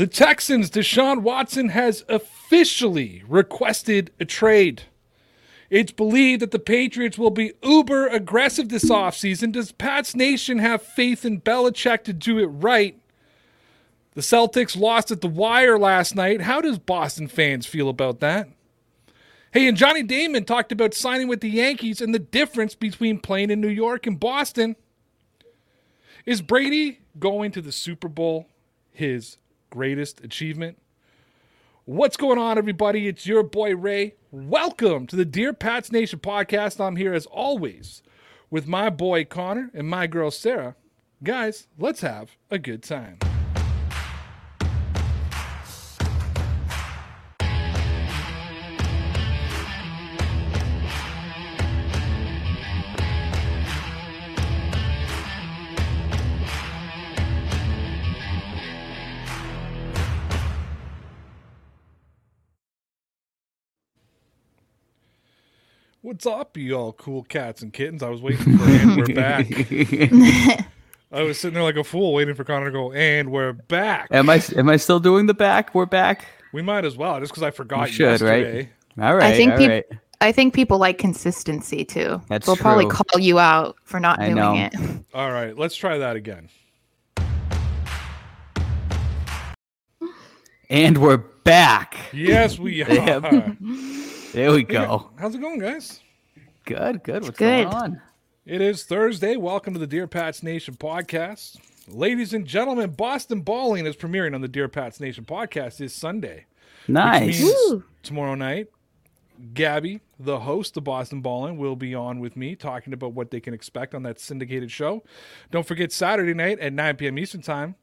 The Texans' Deshaun Watson has officially requested a trade. It's believed that the Patriots will be uber aggressive this offseason. Does Pats Nation have faith in Belichick to do it right? The Celtics lost at the wire last night. How does Boston fans feel about that? Hey, and Johnny Damon talked about signing with the Yankees and the difference between playing in New York and Boston. Is Brady going to the Super Bowl his greatest achievement. What's going on, everybody? It's your boy Ray. Welcome to the Dear Pats Nation podcast. I'm here as always with my boy Connor and my girl Sarah. Guys, let's have a good time. What's up, you all cool cats and kittens? I was waiting for and we're back. I was sitting there like a fool waiting for Connor to go, and we're back. Am I am I still doing the back? We're back. We might as well, just because I forgot we should, yesterday. Right? All right. I think people. Right. I think people like consistency too. That's They'll true. probably call you out for not I doing know. it. All right, let's try that again. And we're back. Yes, we are. There we go. How's it going, guys? Good, good. What's good. going on? It is Thursday. Welcome to the Dear Pats Nation podcast. Ladies and gentlemen, Boston Balling is premiering on the Dear Pats Nation podcast this Sunday. Nice. Woo. Tomorrow night, Gabby, the host of Boston Balling, will be on with me talking about what they can expect on that syndicated show. Don't forget Saturday night at 9 p.m. Eastern Time.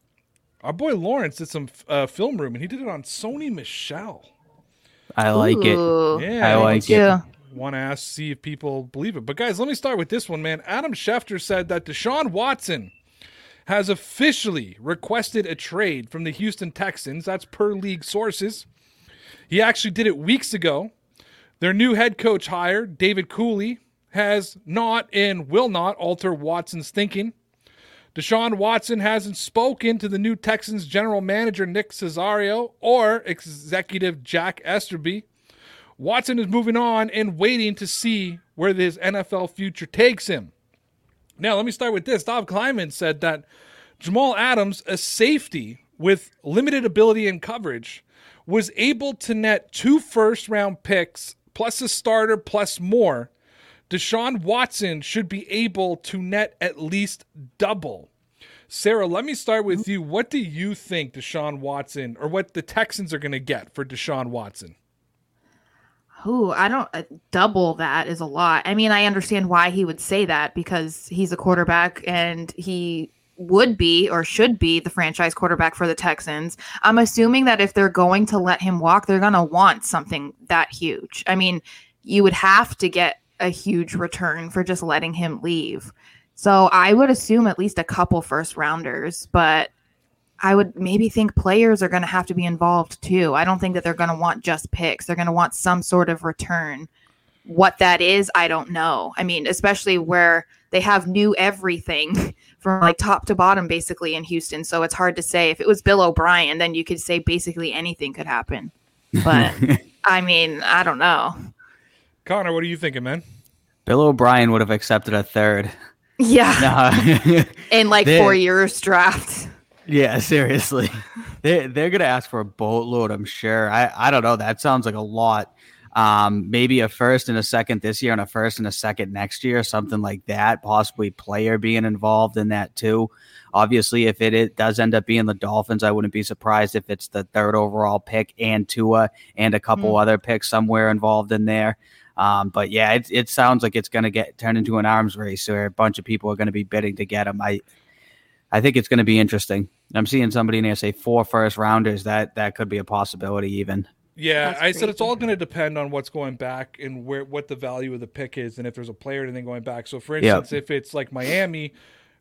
Our boy Lawrence did some uh, film room, and he did it on Sony Michel. I like it. Yeah, I like it. Yeah. want to ask, see if people believe it. But guys, let me start with this one, man. Adam Schefter said that Deshaun Watson has officially requested a trade from the Houston Texans. That's per league sources. He actually did it weeks ago. Their new head coach hire, David Culley, has not and will not alter Watson's thinking. Deshaun Watson hasn't spoken to the new Texans general manager Nick Caserio or executive Jack Easterby. Watson is moving on and waiting to see where his NFL future takes him. Now, let me start with this. Dov Kleiman said that Jamal Adams, a safety with limited ability and coverage, was able to net two first round picks plus a starter plus more. Deshaun Watson should be able to net at least double. Sarah, let me start with you. What do you think Deshaun Watson or what the Texans are going to get for Deshaun Watson? Ooh, I don't uh, double that is a lot. I mean, I understand why he would say that because he's a quarterback and he would be or should be the franchise quarterback for the Texans. I'm assuming that if they're going to let him walk, they're going to want something that huge. I mean, you would have to get a huge return for just letting him leave. So I would assume at least a couple first rounders, but I would maybe think players are going to have to be involved too. I don't think that they're going to want just picks. They're going to want some sort of return. What that is, I don't know. I mean, especially where they have new everything from like top to bottom basically in Houston. So it's hard to say. If it was Bill O'Brien, then you could say basically anything could happen. But I mean, I don't know. Connor, what are you thinking, man? Bill O'Brien would have accepted a third. Yeah. No. In like They- four years draft. yeah, seriously. They they're gonna ask for a boatload, I'm sure. I, I don't know. That sounds like a lot. Um, maybe a first and a second this year and a first and a second next year, something like that. Possibly player being involved in that too. Obviously, if it, it does end up being the Dolphins, I wouldn't be surprised if it's the third overall pick and Tua and a couple Mm. other picks somewhere involved in there. Um, but yeah, it, it sounds like it's going to get turned into an arms race where a bunch of people are going to be bidding to get him. I, I think it's going to be interesting. I'm seeing somebody in there say four first rounders. That that could be a possibility even. Yeah, That's I said it's all going to depend on what's going back and where what the value of the pick is, and if there's a player or anything going back. So, for Yep. instance, if it's like Miami,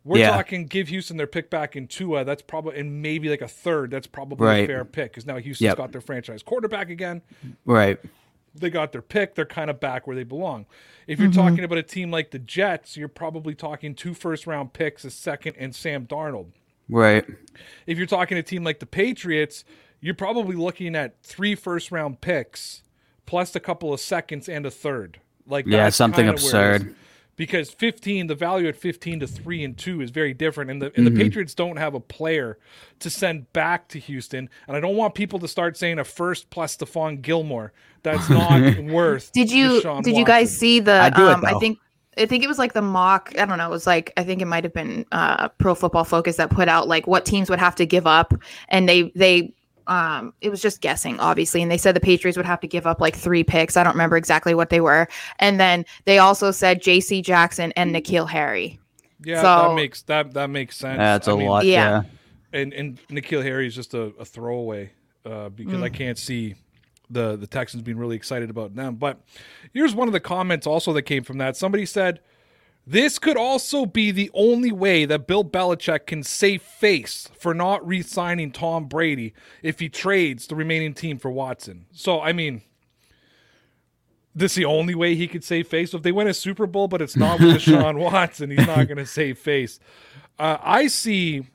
we're Yeah. talking give Houston their pick back in Tua. That's probably and maybe like a third. That's probably a fair pick because now Houston's Yep. got their franchise quarterback again. Right. They got their pick. They're kind of back where they belong. If you're mm-hmm. talking about a team like the Jets, you're probably talking two first round picks, a second, and Sam Darnold. Right. If you're talking a team like the Patriots, you're probably looking at three first round picks plus a couple of seconds and a third. Like Yeah, something absurd. Because 15, the value at 15 to 3 and 2 is very different and the and Mm-hmm. the Patriots don't have a player to send back to Houston and I don't want people to start saying a first plus Stephon Gilmore. That's not worth Did you Deshaun did you guys see the I do it, um I think I think it was like the mock, I don't know, it was like I think it might have been uh Pro Football Focus that put out like what teams would have to give up and they they um it was just guessing obviously and they said the Patriots would have to give up like three picks. I don't remember exactly what they were. And then they also said JC Jackson and N'Keal Harry. Yeah, So- that makes that that makes sense. That's a a lot. yeah. Yeah. and and N'Keal Harry is just a, a throwaway uh, because I can't see the the Texans being really excited about them. But here's one of the comments also that came from that. Somebody said this could also be the only way that Bill Belichick can save face for not re-signing Tom Brady if he trades the remaining team for Watson. So I mean. This is the only way he could save face. So if they win a Super Bowl, but it's not with Deshaun Watson, he's not going to save face. Uh, I see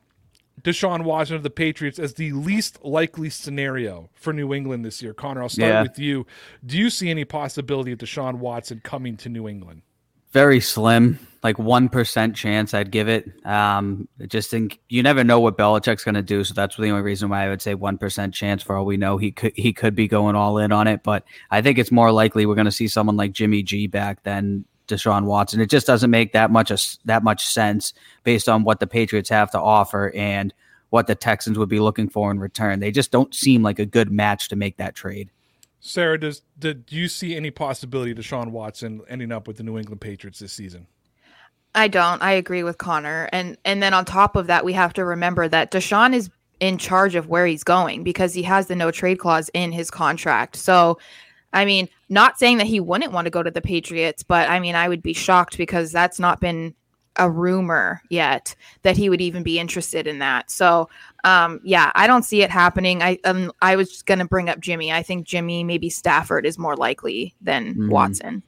Deshaun Watson of the Patriots as the least likely scenario for New England this year. Connor, I'll start Yeah. with you. Do you see any possibility of Deshaun Watson coming to New England? Very slim, like one percent chance I'd give it. Um, just think you never know what Belichick's going to do, so that's the only reason why I would say one percent chance. For all we know, he could he could be going all in on it, but I think it's more likely we're going to see someone like Jimmy G back than Deshaun Watson. It just doesn't make that much a, that much sense based on what the Patriots have to offer and what the Texans would be looking for in return. They just don't seem like a good match to make that trade. Sarah, does did you see any possibility of Deshaun Watson ending up with the New England Patriots this season? I don't. I agree with Connor. And and then on top of that, we have to remember that Deshaun is in charge of where he's going because he has the no trade clause in his contract. So I mean, not saying that he wouldn't want to go to the Patriots, but I mean, I would be shocked because that's not been a rumor yet that he would even be interested in that. So, um, yeah, I don't see it happening. I um, I was just gonna bring up Jimmy. I think Jimmy, maybe Stafford, is more likely than Mhm. Watson.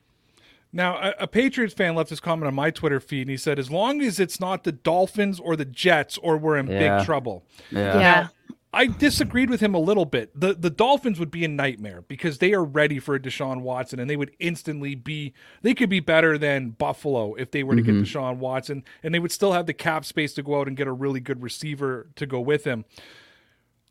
Now, a, a Patriots fan left this comment on my Twitter feed, and he said, "As long as it's not the Dolphins or the Jets, or we're in Yeah. big trouble." Yeah. Yeah. I disagreed with him a little bit. The the Dolphins would be a nightmare because they are ready for a Deshaun Watson and they would instantly be they could be better than Buffalo if they were to get mm-hmm. Deshaun Watson and they would still have the cap space to go out and get a really good receiver to go with him.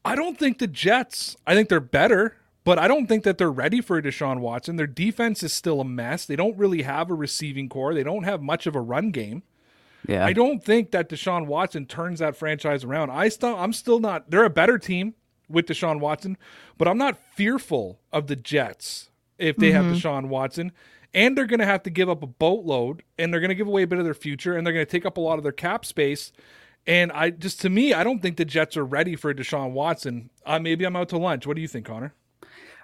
I don't think the Jets, I think they're better, but I don't think that they're ready for a Deshaun Watson. Their defense is still a mess. They don't really have a receiving core. They don't have much of a run game. Yeah. I don't think that Deshaun Watson turns that franchise around. I still, I'm still not. They're a better team with Deshaun Watson, but I'm not fearful of the Jets if they have Deshaun Watson. And they're going to have to give up a boatload, and they're going to give away a bit of their future, and they're going to take up a lot of their cap space. And I just, to me, I don't think the Jets are ready for Deshaun Watson. Uh, maybe I'm out to lunch. What do you think, Connor?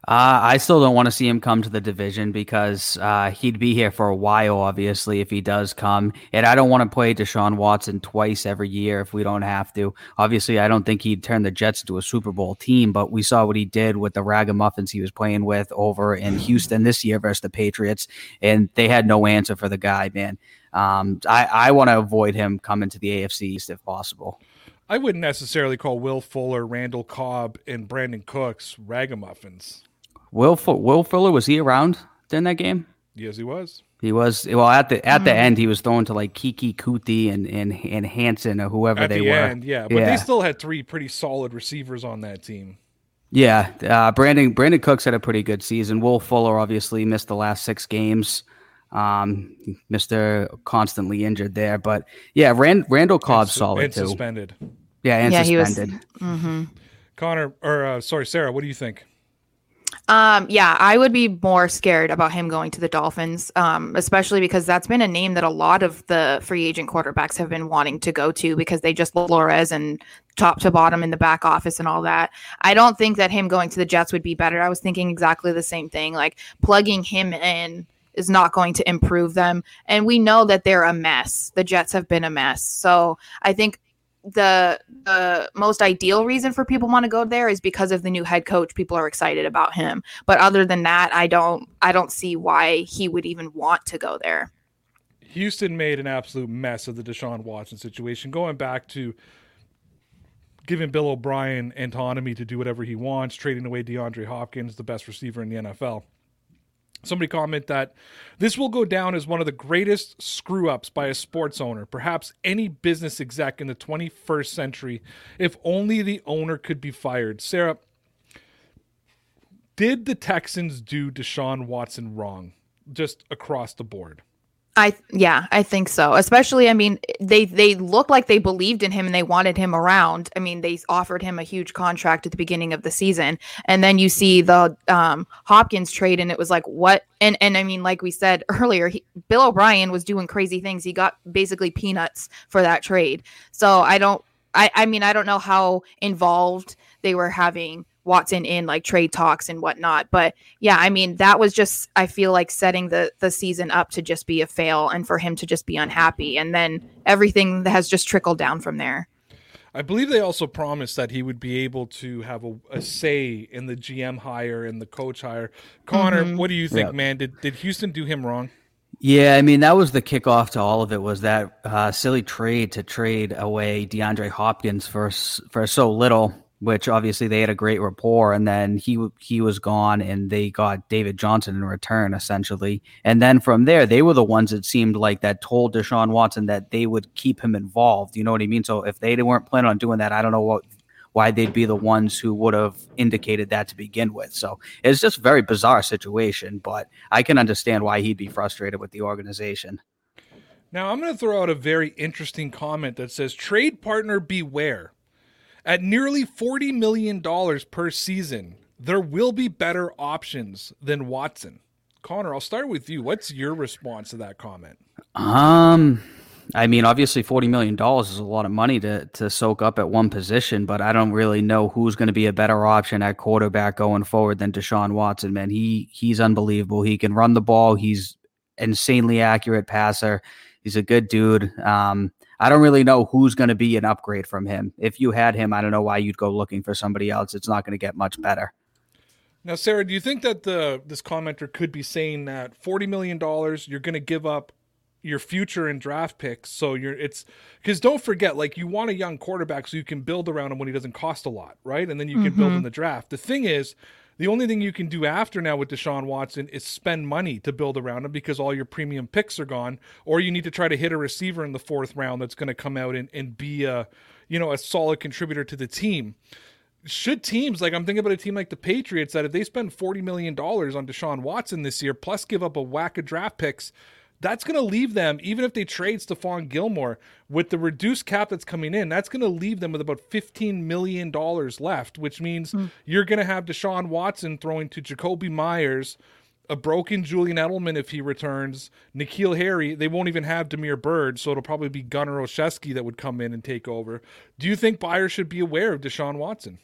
Uh, I still don't want to see him come to the division because uh, he'd be here for a while, obviously, if he does come. And I don't want to play Deshaun Watson twice every year if we don't have to. Obviously, I don't think he'd turn the Jets into a Super Bowl team, but we saw what he did with the ragamuffins he was playing with over in Houston this year versus the Patriots, and they had no answer for the guy, man. Um, I, I want to avoid him coming to the AFC East if possible. I wouldn't necessarily call Will Fuller, Randall Cobb, and Brandin Cooks ragamuffins. Will Fu- Will Fuller was he around during that game? Yes, he was. He was well at the at the end. He was thrown to like Keke Coutee and and and Hansen or whoever At they the were. end, yeah. But Yeah. they still had three pretty solid receivers on that team. Yeah, uh, Brandon Brandin Cooks had a pretty good season. Will Fuller obviously missed the last six games. Um, Mister constantly injured there, but yeah, Rand, Randall Cobb's Su- solid and too. suspended. yeah, and Yeah, he was- suspended. hmm Connor, or uh, sorry, Sarah, what do you think? Um, yeah, I would be more scared about him going to the Dolphins, um, especially because that's been a name that a lot of the free agent quarterbacks have been wanting to go to because they just Flores and top to bottom in the back office and all that. I don't think that him going to the Jets would be better. I was thinking exactly the same thing. Like plugging him in is not going to improve them. And we know that they're a mess. The Jets have been a mess. So I think the the most ideal reason for people want to go there is because of the new head coach people are excited about him. But other than that i don't i don't see why he would even want to go there. Houston made an absolute mess of the deshaun watson situation. Going back to giving bill o'brien autonomy to do whatever he wants trading away deandre hopkins the best receiver in the nfl Somebody comment that this will go down as one of the greatest screw ups by a sports owner, perhaps any business exec in the 21st century, if only the owner could be fired. Sarah, did the Texans do Deshaun Watson wrong just across the board? I yeah, I think so. Especially, I mean, they they look like they believed in him and they wanted him around. I mean, they offered him a huge contract at the beginning of the season, and then you see the um, Hopkins trade, and it was like what? And and I mean, like we said earlier, he, Bill O'Brien was doing crazy things. He got basically peanuts for that trade. So I don't. I I mean, I don't know how involved they were having Watson in like trade talks and whatnot. But yeah, I mean, that was just I feel like setting the the season up to just be a fail and for him to just be unhappy, and then everything has just trickled down from there. I believe they also promised that he would be able to have a, a say in the GM hire and the coach hire. Connor, mm-hmm. what do you think, man? Did did Houston do him wrong? Yeah, I mean that was the kickoff to all of it. Was that uh, silly trade to trade away DeAndre Hopkins for for so little? Which obviously they had a great rapport and then he he was gone and they got David Johnson in return essentially. And then from there they were the ones that seemed like that told Deshaun Watson that they would keep him involved. You know what I mean? So if they weren't planning on doing that I don't know what why they'd be the ones who would have indicated that to begin with. So it's just a very bizarre situation but I can understand why he'd be frustrated with the organization. Now I'm going to throw out a very interesting comment that says trade partner beware at nearly $40 million per season, there will be better options than Watson. Connor, I'll start with you. What's your response to that comment? Um, I mean, obviously, forty million dollars is a lot of money to to soak up at one position, but I don't really know who's going to be a better option at quarterback going forward than Deshaun Watson. Man, he he's unbelievable. He can run the ball. He's insanely accurate passer. He's a good dude. Um, I don't really know who's going to be an upgrade from him. If you had him, I don't know why you'd go looking for somebody else. It's not going to get much better. Now, Sarah, do you think that the this commenter could be saying that forty million dollars you're going to give up your future in draft picks? So you're it's because don't forget, like you want a young quarterback so you can build around him when he doesn't cost a lot, right? And then you can mm-hmm. build in the draft. The thing is, the only thing you can do after now with Deshaun Watson is spend money to build around him because all your premium picks are gone, or you need to try to hit a receiver in the fourth round that's going to come out and, and be a, you know, a solid contributor to the team. Should teams like I'm thinking about a team like the Patriots that if they spend forty million dollars on Deshaun Watson this year, plus give up a whack of draft picks, that's going to leave them, even if they trade Stephon Gilmore with the reduced cap that's coming in, that's going to leave them with about $15 million left, which means mm. you're going to have Deshaun Watson throwing to Jakobi Meyers, a broken Julian Edelman if he returns, N'Keal Harry. They won't even have Damiere Byrd, so it'll probably be Gunner Olszewski that would come in and take over. Do you think buyers should be aware of Deshaun Watson?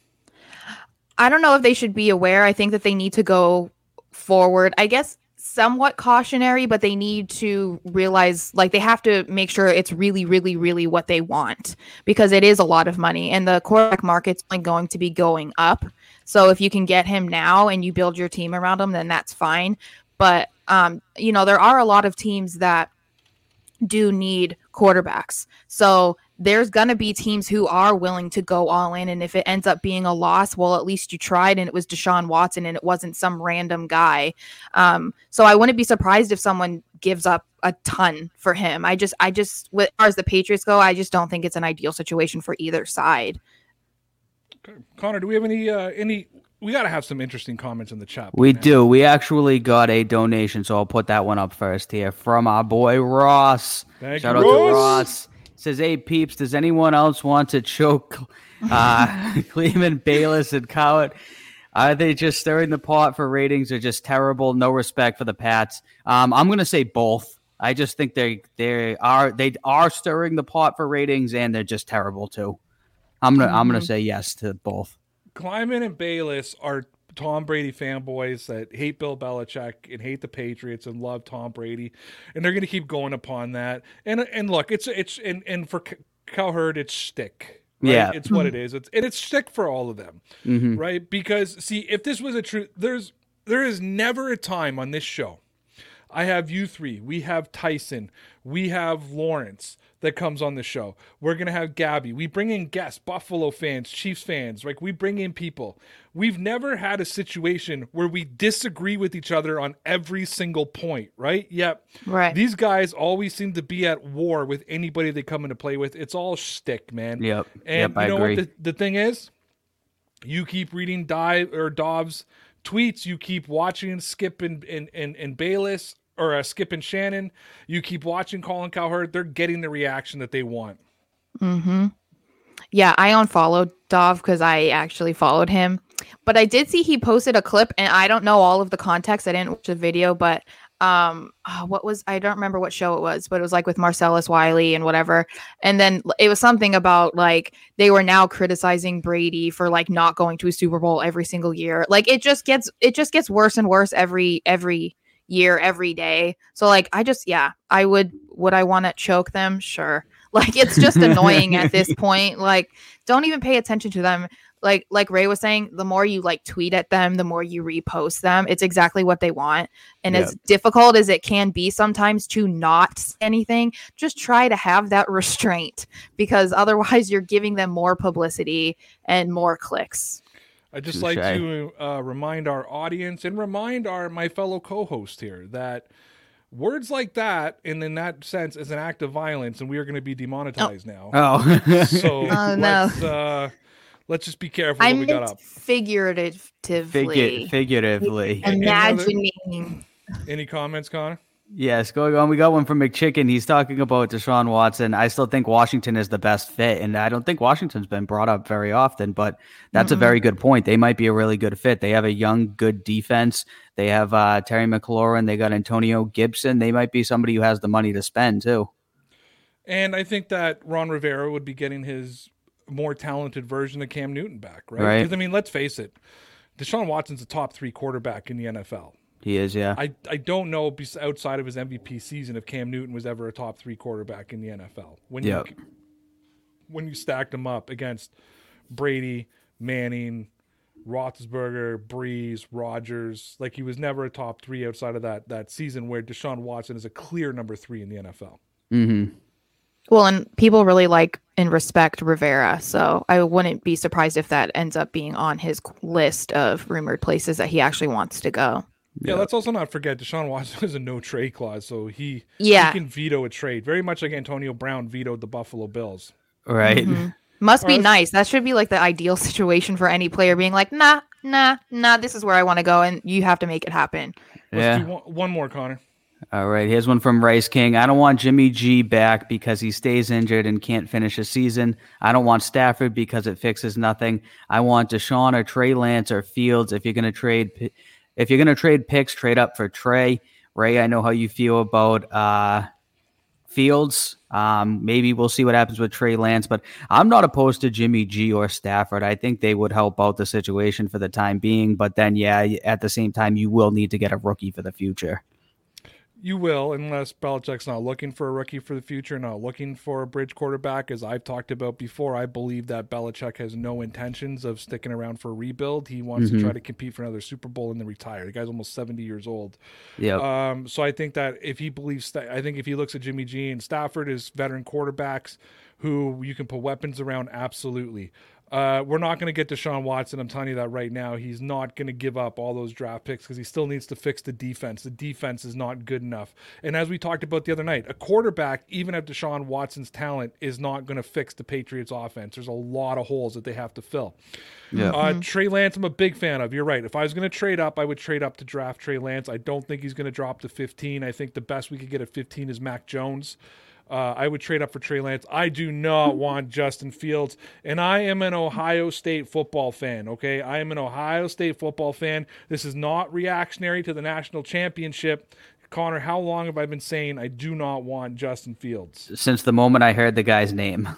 I don't know if they should be aware. I think that they need to go forward. I guess somewhat cautionary, but they need to realize like they have to make sure it's really, really, really what they want because it is a lot of money and the quarterback market's only going to be going up. So if you can get him now and you build your team around him, then that's fine. But um, you know, there are a lot of teams that do need quarterbacks. So there's going to be teams who are willing to go all in. And if it ends up being a loss, well, at least you tried and it was Deshaun Watson and it wasn't some random guy. Um, so I wouldn't be surprised if someone gives up a ton for him. I just, I just, as far as the Patriots go, I just don't think it's an ideal situation for either side. Okay. Connor, do we have any, uh, any, we got to have some interesting comments in the chat. We do. We actually got a donation, so I'll put that one up first here from our boy Ross. Thank Shout you, out Ross. to Ross says, "Hey peeps, does anyone else want to choke uh, Kleiman Bayless and Cowherd?" Are they just stirring the pot for ratings or just terrible? No respect for the Pats. Um, I'm going to say both. I just think they they are they are stirring the pot for ratings and they're just terrible too. I'm gonna I'm gonna say yes to both. Kleiman and Bayless are Tom Brady fanboys that hate Bill Belichick and hate the Patriots and love Tom Brady, and they're going to keep going upon that. And and look, it's it's and and for Cowherd, it's stick. Right? Yeah. it's what it is. It's and it's shtick for all of them, Mhm. right? Because see, if this was a true, there's there is never a time on this show. I have you three. We have Tyson. We have Lawrence that comes on the show. We're gonna have Gabby. We bring in guests, Buffalo fans, Chiefs fans. Like we bring in people. We've never had a situation where we disagree with each other on every single point, right? Yep. Right. these guys always seem to be at war with anybody they come into play with. It's all shtick, man. Yep. And yep, I you know agree. what the, the thing is? You keep reading Dive or Dobbs tweets, you keep watching Skip and and, and, and Bayless or uh, Skip and Shannon, you keep watching Colin Cowherd, they're getting the reaction that they want. Mm-hmm. Yeah, I unfollowed Dov because I actually followed him. But I did see he posted a clip, and I don't know all of the context. I didn't watch the video, but um, uh, what was I don't remember what show it was, but it was like with Marcellus Wiley and whatever. And then it was something about like they were now criticizing Brady for like not going to a Super Bowl every single year. Like it just gets it just gets worse and worse every every year, every day. So like I just yeah, I would would I want to choke them? Sure. Like it's just annoying at this point. Like don't even pay attention to them. Like like Ray was saying, the more you like tweet at them, the more you repost them. It's exactly what they want. And Yeah. as difficult as it can be sometimes to not say anything, just try to have that restraint because otherwise you're giving them more publicity and more clicks. I'd just like to uh, remind our audience and remind our my fellow co-host here that words like that and in that sense is an act of violence and we are going to be demonetized now. oh. So Oh, no. let's uh, let's just be careful I what we got up. figuratively. Figu- figuratively. And- and other- imagining. Any comments, Connor? Yes, going on. We got one from McChicken. He's talking about Deshaun Watson. I still think Washington is the best fit, and I don't think Washington's been brought up very often. But that's a Mm-mm. very good point. They might be a really good fit. They have a young, good defense. They have uh, Terry McLaurin. They got Antonio Gibson. They might be somebody who has the money to spend too. And I think that Ron Rivera would be getting his more talented version of Cam Newton back, right? Right. Because I mean, let's face it, Deshaun Watson's a top three quarterback in the NFL. He is, yeah. I, I don't know outside of his MVP season if Cam Newton was ever a top three quarterback in the NFL. When Yep. you when you stacked him up against Brady, Manning, Roethlisberger, Brees, Rodgers, like he was never a top three outside of that that season where Deshaun Watson is a clear number three in the NFL. hmm Well, and people really like and respect Rivera, so I wouldn't be surprised if that ends up being on his list of rumored places that he actually wants to go. Yeah, let's also not forget Deshaun Watson has a no trade clause, so he Yeah. he can veto a trade, very much like Antonio Brown vetoed the Buffalo Bills. Right. Mhm. Must be Or- nice. That should be like the ideal situation for any player being like, nah, nah, nah, this is where I want to go, and you have to make it happen. Let's Yeah. do one, one more, Connor. All right, here's one from Rice King. I don't want Jimmy G back because he stays injured and can't finish a season. I don't want Stafford because it fixes nothing. I want Deshaun or Trey Lance or Fields. If you're gonna trade, pi- if you're gonna trade picks, trade up for Trey. Ray, I know how you feel about uh, Fields. Um, maybe we'll see what happens with Trey Lance, but I'm not opposed to Jimmy G or Stafford. I think they would help out the situation for the time being. But then, yeah, at the same time, you will need to get a rookie for the future. You will, unless Belichick's not looking for a rookie for the future, not looking for a bridge quarterback. As I've talked about before, I believe that Belichick has no intentions of sticking around for a rebuild. He wants Mhm. to try to compete for another Super Bowl and then retire. The guy's almost 70 years old. Yeah. Um, so I think that if he believes, that, I think if he looks at Jimmy G and Stafford as veteran quarterbacks who you can put weapons around, absolutely. Uh, we're not going to get Deshaun Watson. I'm telling you that right now. He's not going to give up all those draft picks because he still needs to fix the defense. The defense is not good enough. And as we talked about the other night, a quarterback, even at Deshaun Watson's talent, is not going to fix the Patriots' offense. There's a lot of holes that they have to fill. Yeah. Uh, Trey Lance, I'm a big fan of. You're right. If I was going to trade up, I would trade up to draft Trey Lance. I don't think he's going to drop to 15. I think the best we could get at 15 is Mac Jones. Uh, I would trade up for Trey Lance. I do not want Justin Fields, and I am an Ohio State football fan. Okay, I am an Ohio State football fan. This is not reactionary to the national championship. Connor, how long have I been saying I do not want Justin Fields? Since the moment I heard the guy's name.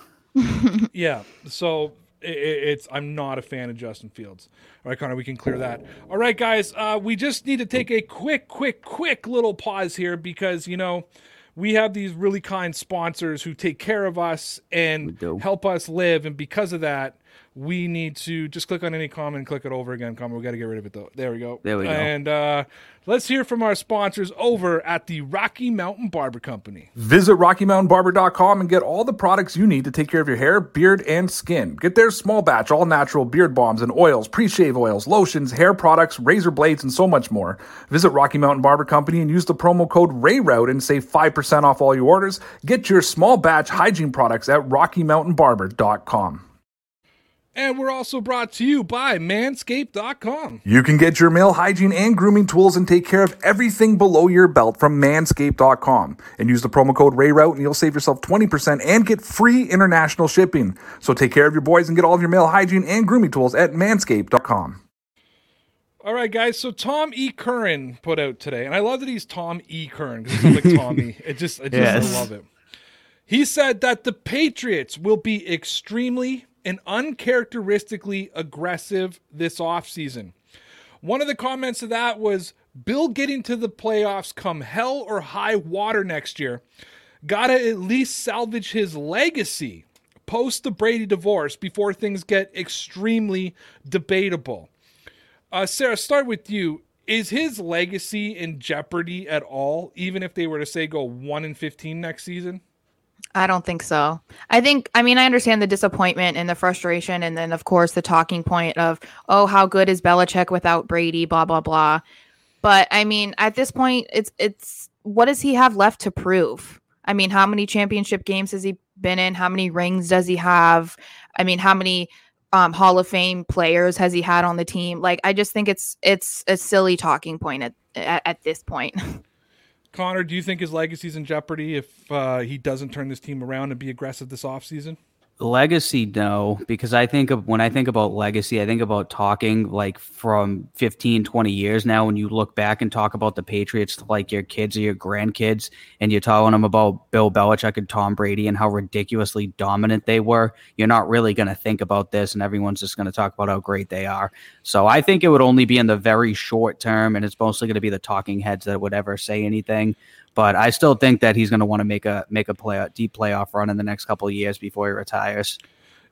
yeah. So it's I'm not a fan of Justin Fields. All right, Connor, we can clear that. All right, guys, uh, we just need to take a quick, quick, quick little pause here because you know we have these really kind sponsors who take care of us and help us live, and because of that, we need to just click on any comment click it over again. Comment, we got to get rid of it though. There we go. There we go. And uh, let's hear from our sponsors over at the Rocky Mountain Barber Company. Visit RockyMountainBarber.com and get all the products you need to take care of your hair, beard, and skin. Get their small batch, all natural beard bombs and oils, pre shave oils, lotions, hair products, razor blades, and so much more. Visit Rocky Mountain Barber Company and use the promo code RAYROUTE and save 5% off all your orders. Get your small batch hygiene products at RockyMountainBarber.com. And we're also brought to you by manscaped.com. You can get your male hygiene and grooming tools and take care of everything below your belt from manscaped.com. And use the promo code RAYROUTE and you'll save yourself 20% and get free international shipping. So take care of your boys and get all of your male hygiene and grooming tools at manscaped.com. All right, guys. So Tom E. Curran put out today, and I love that he's Tom E. Curran because it sounds like Tommy. It just, I just Yes. I love it. He said that the Patriots will be extremely and uncharacteristically aggressive this offseason. One of the comments to that was Bill getting to the playoffs come hell or high water next year. Gotta at least salvage his legacy post the Brady divorce before things get extremely debatable. Uh, Sarah, start with you. Is his legacy in jeopardy at all, even if they were to say go one and fifteen next season? I don't think so. I think, I mean, I understand the disappointment and the frustration, and then, of course, the talking point of, oh, how good is Belichick without Brady, blah, blah, blah. But I mean, at this point, it's, it's, what does he have left to prove? I mean, how many championship games has he been in? How many rings does he have? I mean, how many um, Hall of Fame players has he had on the team? Like, I just think it's, it's a silly talking point at, at, at this point. Connor, do you think his legacy's in jeopardy if uh, he doesn't turn this team around and be aggressive this offseason? Legacy, no, because I think of when I think about legacy, I think about talking like from 15, 20 years now. When you look back and talk about the Patriots like your kids or your grandkids, and you're telling them about Bill Belichick and Tom Brady and how ridiculously dominant they were, you're not really going to think about this, and everyone's just going to talk about how great they are. So I think it would only be in the very short term, and it's mostly going to be the talking heads that would ever say anything. But I still think that he's going to want to make a make a play a deep playoff run in the next couple of years before he retires.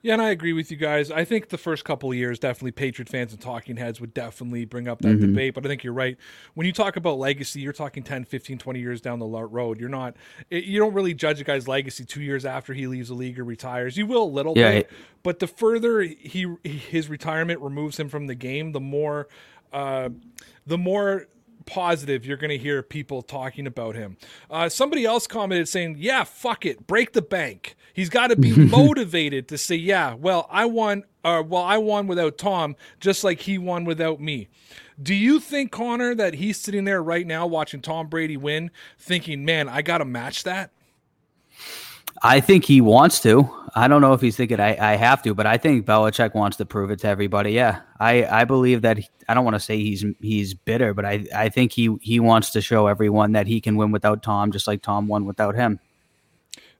Yeah, and I agree with you guys. I think the first couple of years, definitely Patriot fans and talking heads would definitely bring up that Mm-hmm. debate. But I think you're right. When you talk about legacy, you're talking 10, 15, 20 years down the road. You're not, it, you don't really judge a guy's legacy two years after he leaves the league or retires. You will a little Yeah, bit, it- but the further he his retirement removes him from the game, the more, uh, the more positive you're going to hear people talking about him. Uh, somebody else commented saying, "Yeah, fuck it, break the bank." He's got to be motivated to say, "Yeah, well, I won. Uh, well, I won without Tom, just like he won without me." Do you think Connor that he's sitting there right now watching Tom Brady win, thinking, "Man, I got to match that"? I think he wants to. I don't know if he's thinking I, I have to, but I think Belichick wants to prove it to everybody. Yeah, I, I believe that. He, I don't want to say he's he's bitter, but I, I think he he wants to show everyone that he can win without Tom, just like Tom won without him.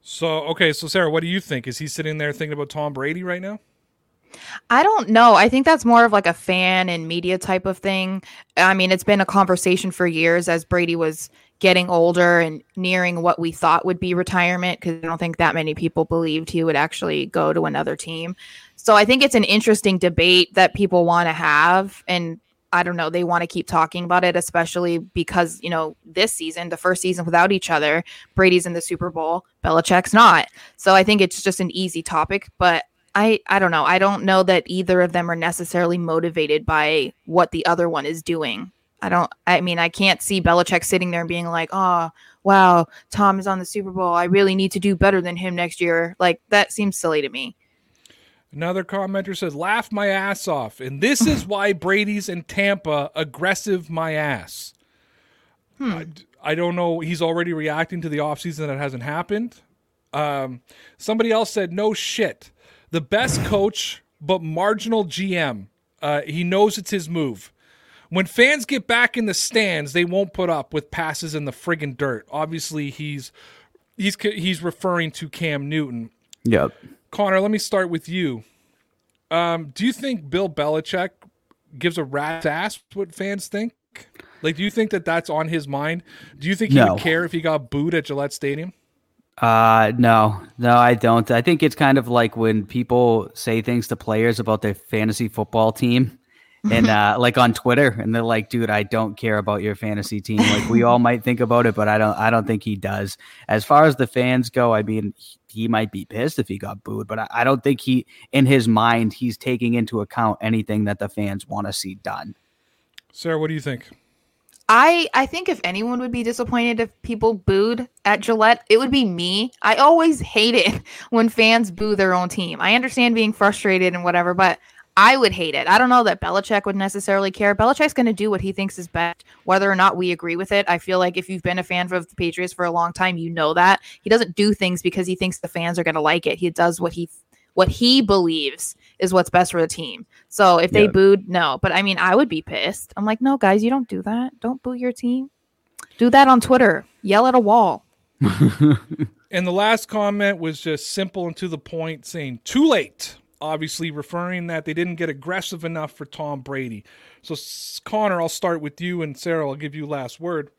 So, okay, so Sarah, what do you think? Is he sitting there thinking about Tom Brady right now? I don't know. I think that's more of like a fan and media type of thing. I mean, it's been a conversation for years as Brady was getting older and nearing what we thought would be retirement because I don't think that many people believed he would actually go to another team. So I think it's an interesting debate that people want to have. And I don't know, they want to keep talking about it, especially because, you know, this season, the first season without each other, Brady's in the Super Bowl, Belichick's not. So I think it's just an easy topic. But I I don't know. I don't know that either of them are necessarily motivated by what the other one is doing. I don't I mean, I can't see Belichick sitting there and being like, "Oh, wow, Tom is on the Super Bowl. I really need to do better than him next year." Like that seems silly to me. Another commenter says, "Laugh my ass off," and this is why Brady's in Tampa aggressive my ass. I, I don't know. He's already reacting to the offseason that hasn't happened. Um, somebody else said, "No shit, the best coach, but marginal GM. Uh, he knows it's his move." When fans get back in the stands, they won't put up with passes in the friggin' dirt. Obviously, he's he's he's referring to Cam Newton. Yep. Connor, let me start with you. Um, do you think Bill Belichick gives a rat's ass what fans think? Like, do you think that that's on his mind? Do you think he No. would care if he got booed at Gillette Stadium? Uh no, no, I don't. I think it's kind of like when people say things to players about their fantasy football team and uh like on Twitter and they're like, dude, I don't care about your fantasy team. Like we all might think about it, but I don't I don't think he does. As far as the fans go, I mean he might be pissed if he got booed, but I, I don't think he in his mind he's taking into account anything that the fans want to see done. Sarah, what do you think? I I think if anyone would be disappointed if people booed at Gillette, it would be me. I always hate it when fans boo their own team. I understand being frustrated and whatever, but I would hate it. I don't know that Belichick would necessarily care. Belichick's going to do what he thinks is best, whether or not we agree with it. I feel like if you've been a fan of the Patriots for a long time, you know that he doesn't do things because he thinks the fans are going to like it. He does what he what he believes is what's best for the team. So if they Yeah. booed, no. But I mean, I would be pissed. I'm like, no, guys, you don't do that. Don't boo your team. Do that on Twitter. Yell at a wall. And the last comment was just simple and to the point, saying too late. Obviously, referring that they didn't get aggressive enough for Tom Brady. So, Connor, I'll start with you, and Sarah, I'll give you last word.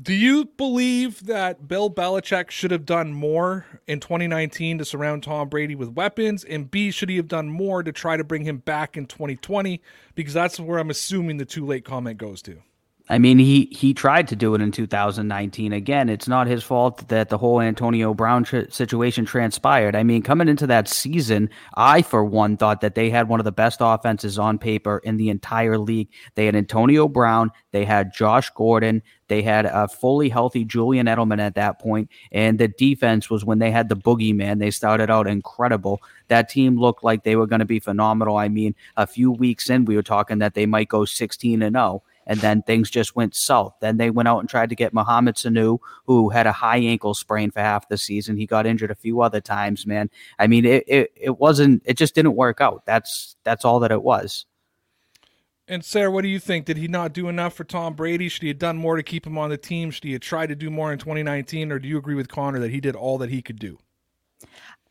Do you believe that Bill Belichick should have done more in 2019 to surround Tom Brady with weapons? And B, should he have done more to try to bring him back in 2020? Because that's where I'm assuming the too late comment goes to. I mean, he he tried to do it in 2019. Again, it's not his fault that the whole Antonio Brown tr- situation transpired. I mean, coming into that season, I for one thought that they had one of the best offenses on paper in the entire league. They had Antonio Brown, they had Josh Gordon, they had a fully healthy Julian Edelman at that point, and the defense was when they had the boogeyman. They started out incredible. That team looked like they were going to be phenomenal. I mean, a few weeks in, we were talking that they might go 16 and 0 and then things just went south. Then they went out and tried to get Mohamed Sanu, who had a high ankle sprain for half the season. He got injured a few other times, man. I mean, it it, it wasn't it just didn't work out. That's that's all that it was. And Sarah, what do you think? Did he not do enough for Tom Brady? Should he have done more to keep him on the team? Should he have tried to do more in 2019? Or do you agree with Connor that he did all that he could do?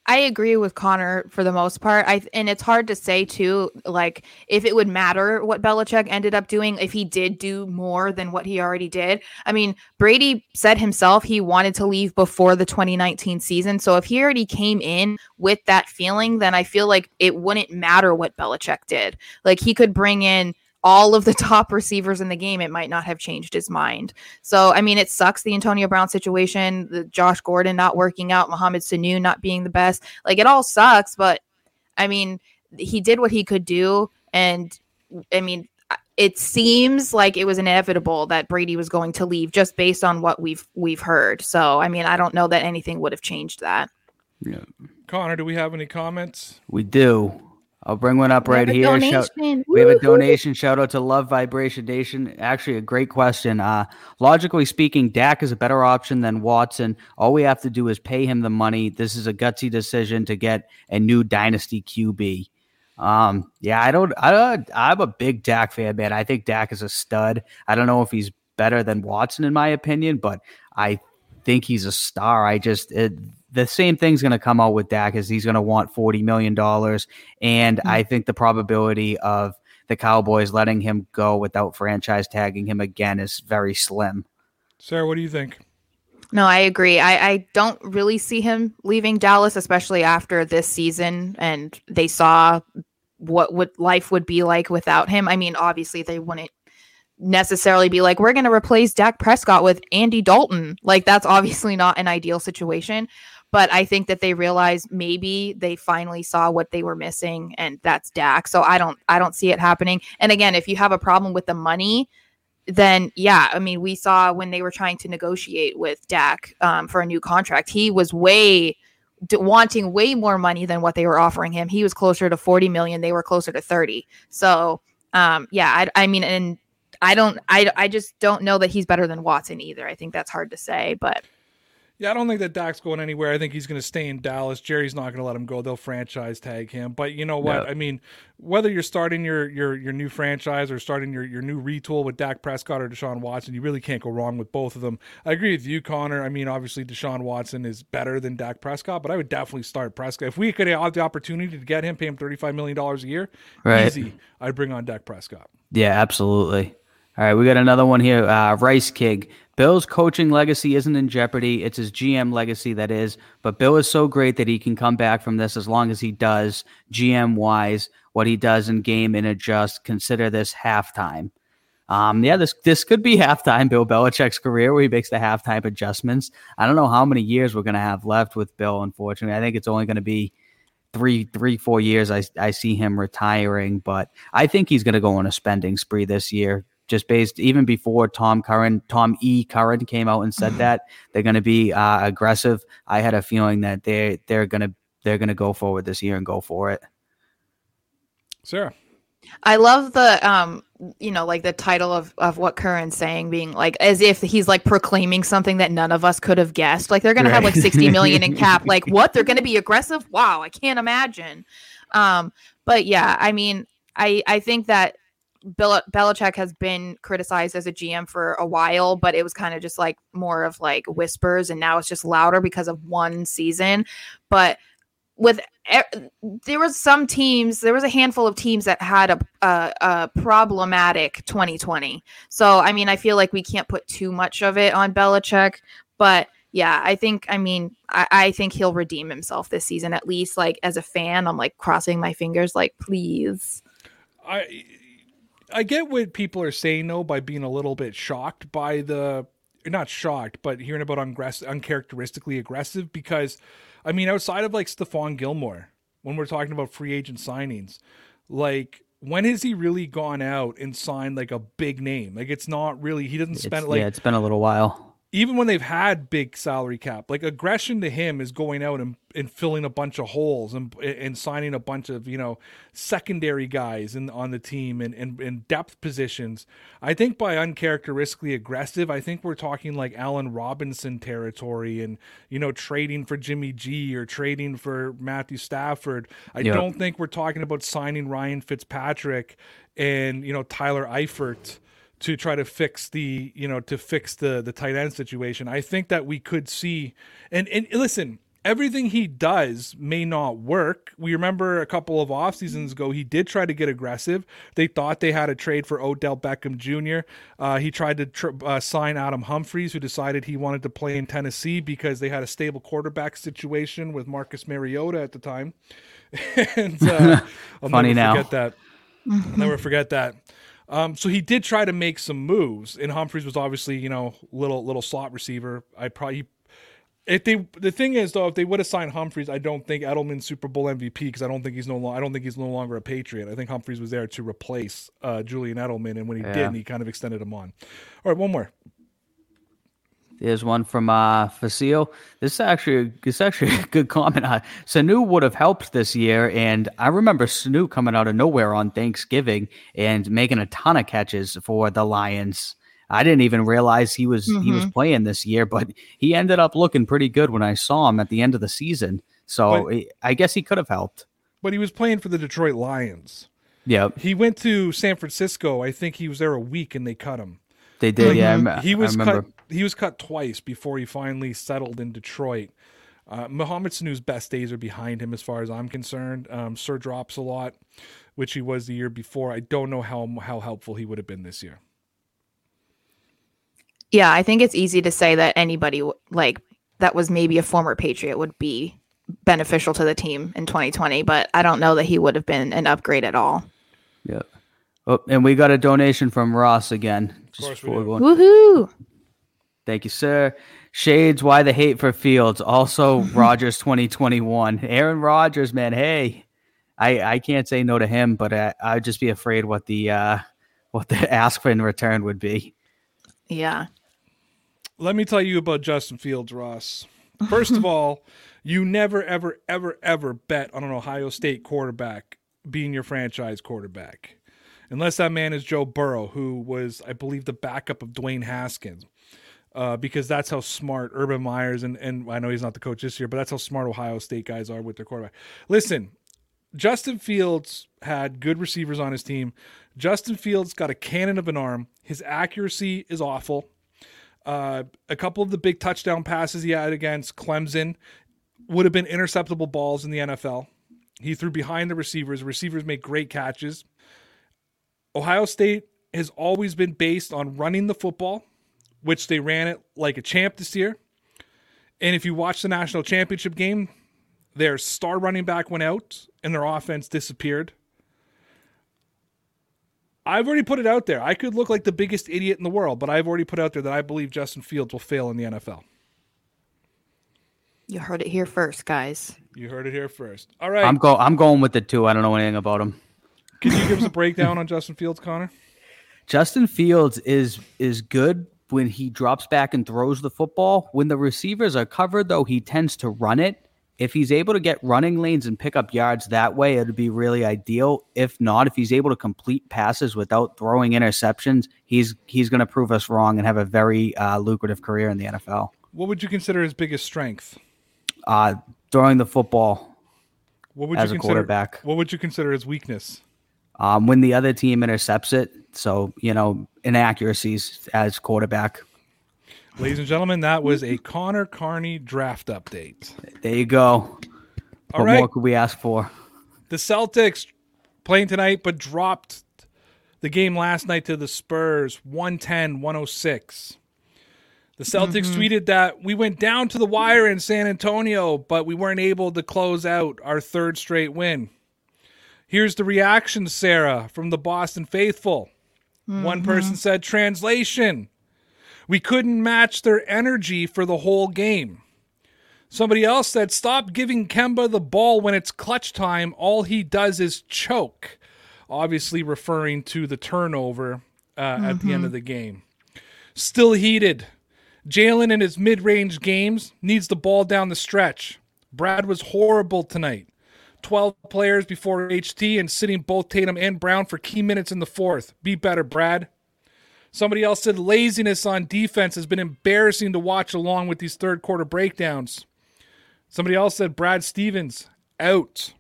I agree with Connor for the most part. I and it's hard to say too, like if it would matter what Belichick ended up doing if he did do more than what he already did. I mean, Brady said himself he wanted to leave before the 2019 season. So if he already came in with that feeling, then I feel like it wouldn't matter what Belichick did. Like he could bring in all of the top receivers in the game, it might not have changed his mind. So, I mean, it sucks the Antonio Brown situation, the Josh Gordon not working out, Mohamed Sanu not being the best. Like, it all sucks, but I mean, he did what he could do. And I mean, it seems like it was inevitable that Brady was going to leave just based on what we've we've heard. So, I mean, I don't know that anything would have changed that. Yeah. Connor, do we have any comments? We do. I'll bring one up We right here. Shout- we have a donation. Shout out to Love Vibration Nation. Actually, a great question. Uh, logically speaking, Dak is a better option than Watson. All we have to do is pay him the money. This is a gutsy decision to get a new dynasty QB. Um, yeah, I don't, I don't, I'm a big Dak fan, man. I think Dak is a stud. I don't know if he's better than Watson in my opinion, but I think he's a star. I just it, the same thing's going to come out with Dak is he's going to want forty million dollars, and mm-hmm. I think the probability of the Cowboys letting him go without franchise tagging him again is very slim. Sarah, what do you think? No, I agree. I, I don't really see him leaving Dallas, especially after this season. And they saw what would life would be like without him. I mean, obviously they wouldn't necessarily be like, we're going to replace Dak Prescott with Andy Dalton. Like that's obviously not an ideal situation. But I think that they realized maybe they finally saw what they were missing, and that's Dak. So I don't I don't see it happening. And again, if you have a problem with the money, then yeah, I mean, we saw when they were trying to negotiate with Dak um, for a new contract, he was way d- wanting way more money than what they were offering him. He was closer to 40 million. They were closer to 30. So um, yeah, I, I mean, and I don't, I, I just don't know that he's better than Watson either. I think that's hard to say, but Yeah, I don't think that Dak's going anywhere. I think he's going to stay in Dallas. Jerry's not going to let him go. They'll franchise tag him. But you know what? Yeah. I mean, whether you're starting your your your new franchise or starting your your new retool with Dak Prescott or Deshaun Watson, you really can't go wrong with both of them. I agree with you, Connor. I mean, obviously Deshaun Watson is better than Dak Prescott, but I would definitely start Prescott if we could have the opportunity to get him, pay him thirty five million dollars a year. Right. Easy. I'd bring on Dak Prescott. Yeah, absolutely. All right, we got another one here. Uh, Rice Kig. Bill's coaching legacy isn't in jeopardy. It's his GM legacy that is. But Bill is so great that he can come back from this as long as he does, GM wise, what he does in game and adjust. Consider this halftime. Um, yeah, this this could be halftime Bill Belichick's career where he makes the halftime adjustments. I don't know how many years we're gonna have left with Bill. Unfortunately, I think it's only gonna be three, three, four years. I I see him retiring, but I think he's gonna go on a spending spree this year. Just based even before Tom Curran, Tom E. Curran came out and said that they're going to be uh, aggressive. I had a feeling that they they're going to they're going to go forward this year and go for it. Sarah. I love the um you know like the title of of what Curran's saying being like as if he's like proclaiming something that none of us could have guessed. Like they're going to have like 60 million in cap. Like what? They're going to be aggressive? Wow, I can't imagine. Um but yeah, I mean, I I think that Bill Belichick has been criticized as a GM for a while, but it was kind of just like more of like whispers and now it's just louder because of one season. But with there was some teams there was a handful of teams that had a, a, a problematic 2020 so i mean i feel like we can't put too much of it on Belichick but yeah i think i mean I, I think he'll redeem himself this season at least like as a fan. I'm like crossing my fingers like please. I I get what people are saying though by being a little bit shocked by the not shocked, but hearing about ungress- uncharacteristically aggressive because I mean outside of like Stephon Gilmore, when we're talking about free agent signings, like when has he really gone out and signed like a big name? Like it's not really he doesn't It's, spend like yeah, it's been a little while. Even when they've had big salary cap, like aggression to him is going out and, and filling a bunch of holes and and signing a bunch of you know secondary guys in on the team and and, and depth positions. I think by uncharacteristically aggressive, I think we're talking like Allen Robinson territory and you know trading for Jimmy G or trading for Matthew Stafford. I Yeah. don't think we're talking about signing Ryan Fitzpatrick and you know Tyler Eifert to try to fix the you know to fix the the tight end situation. I think that we could see and and listen, everything he does may not work. We remember a couple of off seasons ago he did try to get aggressive. They thought they had a trade for Odell Beckham Jr. Uh, he tried to tr- uh, sign Adam Humphries, who decided he wanted to play in Tennessee because they had a stable quarterback situation with Marcus Mariota at the time. and uh, I'll Funny never now. forget that. I'll never forget that. Um, so he did try to make some moves, and Humphries was obviously, you know, little little slot receiver. I probably if they the thing is though, if they would have signed Humphries, I don't think Edelman's Super Bowl MVP because I don't think he's no lo- I don't think he's no longer a Patriot. I think Humphries was there to replace uh, Julian Edelman, and when he Yeah. didn't, he kind of extended him on. All right, one more. There's one from uh Facile. This is actually this is actually a good comment. Uh, Sanu would have helped this year, and I remember Sanu coming out of nowhere on Thanksgiving and making a ton of catches for the Lions. I didn't even realize he was he was playing this year, but he ended up looking pretty good when I saw him at the end of the season. So But- I- I guess he could have helped. But he was playing for the Detroit Lions. Yeah, He went to San Francisco. I think he was there a week, and they cut him. They did. Yeah, I he was I cut. He was cut twice before he finally settled in Detroit. Uh, Mohamed Sanu's best days are behind him, as far as I'm concerned. Um, Sir drops a lot, which he was the year before. I don't know how how helpful he would have been this year. yeah i think it's easy to say that anybody like that was maybe a former patriot would be beneficial to the team in 2020 but i don't know that he would have been an upgrade at all Yeah. Oh, and we got a donation from Ross again. Just course we before do. we woohoo Thank you, sir. Shades, why the hate for Fields? Also, Rodgers 2021. Aaron Rodgers, man. Hey, I I can't say no to him, but I, I'd just be afraid what the uh what the ask for in return would be. yeah Let me tell you about Justin Fields, Ross. First of all, you never, ever, ever, ever bet on an Ohio State quarterback being your franchise quarterback. Unless that man is Joe Burrow, who was, I believe, the backup of Dwayne Haskins. uh, because that's how smart Urban Meyers and and I know he's not the coach this year, but that's how smart Ohio State guys are with their quarterback. Listen, Justin Fields had good receivers on his team. Justin Fields got a cannon of an arm. His accuracy is awful. Uh, a couple of the big touchdown passes he had against Clemson would have been interceptable balls in the NFL. He threw behind the receivers. Receivers make great catches. Ohio State has always been based on running the football, which they ran it like a champ this year. And if you watch the national championship game, their star running back went out and their offense disappeared. I've already put it out there. I could look like the biggest idiot in the world, but I've already put out there that I believe Justin Fields will fail in the NFL. You heard it here first, guys. You heard it here first. All right. I'm go I'm going with the two. I don't know anything about him. Can you give us a breakdown on Justin Fields, Connor? Justin Fields is is good when he drops back and throws the football. When the receivers are covered, though, he tends to run it. If he's able to get running lanes and pick up yards that way, it'd be really ideal. If not, if he's able to complete passes without throwing interceptions, he's he's going to prove us wrong and have a very uh, lucrative career in the NFL. What would you consider his biggest strength? Uh, throwing the football What would as you a consider quarterback. What would you consider his weakness? Um, when the other team intercepts it, so you know inaccuracies as quarterback. Ladies and gentlemen, that was a Connor Carney draft update. There you go. All what right. more could we ask for? The Celtics playing tonight, but dropped the game last night to the Spurs 110 106. The Celtics tweeted that we went down to the wire in San Antonio, but we weren't able to close out our third straight win. Here's the reaction, Sarah, from the Boston faithful. One person said, Translation, we couldn't match their energy for the whole game. Somebody else said, Stop giving Kemba the ball when it's clutch time. All he does is choke. Obviously, referring to the turnover uh, at the end of the game. Still heated. Jalen in his mid range games needs the ball down the stretch. Brad was horrible tonight. 12 players before HT and sitting both Tatum and Brown for key minutes in the fourth. Be better, Brad. Somebody else said laziness on defense has been embarrassing to watch along with these third quarter breakdowns. Somebody else said Brad Stevens out.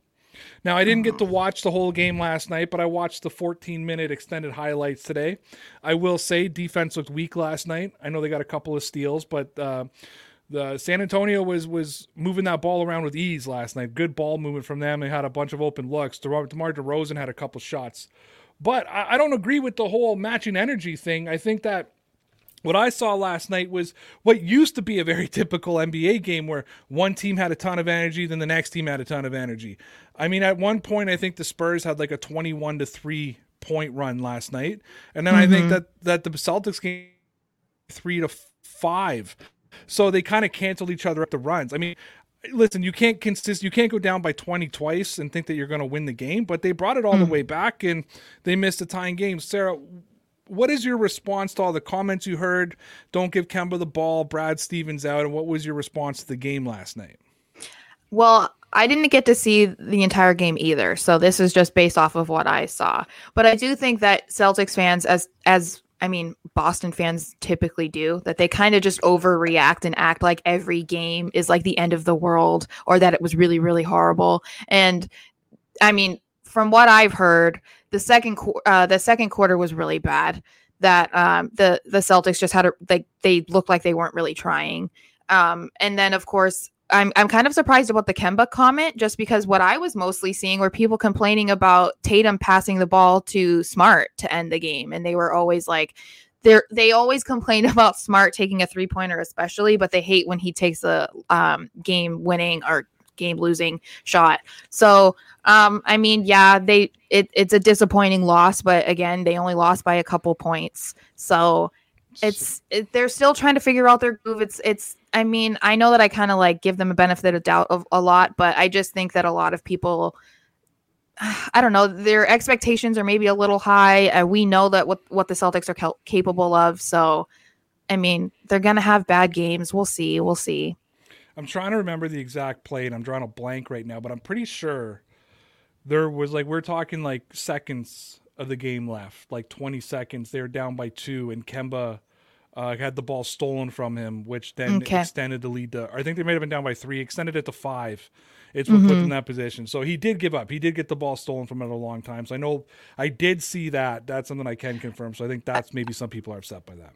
Now, I didn't get to watch the whole game last night, but I watched the 14 minute extended highlights today. I will say defense looked weak last night. I know they got a couple of steals, but uh, the San Antonio was was moving that ball around with ease last night. Good ball movement from them. They had a bunch of open looks. DeMar, DeRozan had a couple shots. But I, I don't agree with the whole matching energy thing. I think that what I saw last night was what used to be a very typical NBA game where one team had a ton of energy, then the next team had a ton of energy. I mean, at one point, I think the Spurs had like a 21 to 3 point run last night. And then I think mm-hmm. that, that the Celtics game three to five. So they kind of canceled each other up the runs. I mean, listen, you can't consist you can't go down by 20 twice and think that you're going to win the game, but they brought it all the hmm. way back and they missed a tying game. Sarah, what is your response to all the comments you heard? Don't give Kemba the ball, Brad Stevens out, and what was your response to the game last night? Well, I didn't get to see the entire game either, so this is just based off of what I saw. But I do think that Celtics fans, as as I mean, Boston fans typically do, that they kind of just overreact and act like every game is like the end of the world or that it was really, really horrible. And I mean, from what I've heard, the second uh, the second quarter was really bad. That um, the the Celtics just had like they looked like they weren't really trying. Um, and then of course I'm I'm kind of surprised about the Kemba comment just because what I was mostly seeing were people complaining about Tatum passing the ball to Smart to end the game and they were always like they they always complain about Smart taking a three pointer especially but they hate when he takes a um, game winning or game losing shot. So um I mean yeah they it, it's a disappointing loss but again they only lost by a couple points. So it's it, they're still trying to figure out their groove. It's it's. I mean, I know that I kind of like give them a benefit of doubt of a lot, but I just think that a lot of people, I don't know, their expectations are maybe a little high. Uh, we know that what what the Celtics are cal- capable of. So, I mean, they're gonna have bad games. We'll see. We'll see. I'm trying to remember the exact play, and I'm drawing a blank right now, but I'm pretty sure there was like we're talking like seconds of the game left, like 20 seconds. They were down by two, and Kemba uh, had the ball stolen from him, which then Okay. extended the lead to. I think they might have been down by three, extended it to five. It's what put them in that position. So he did give up. He did get the ball stolen from him a long time. So I know I did see that. That's something I can confirm. So I think that's maybe some people are upset by that.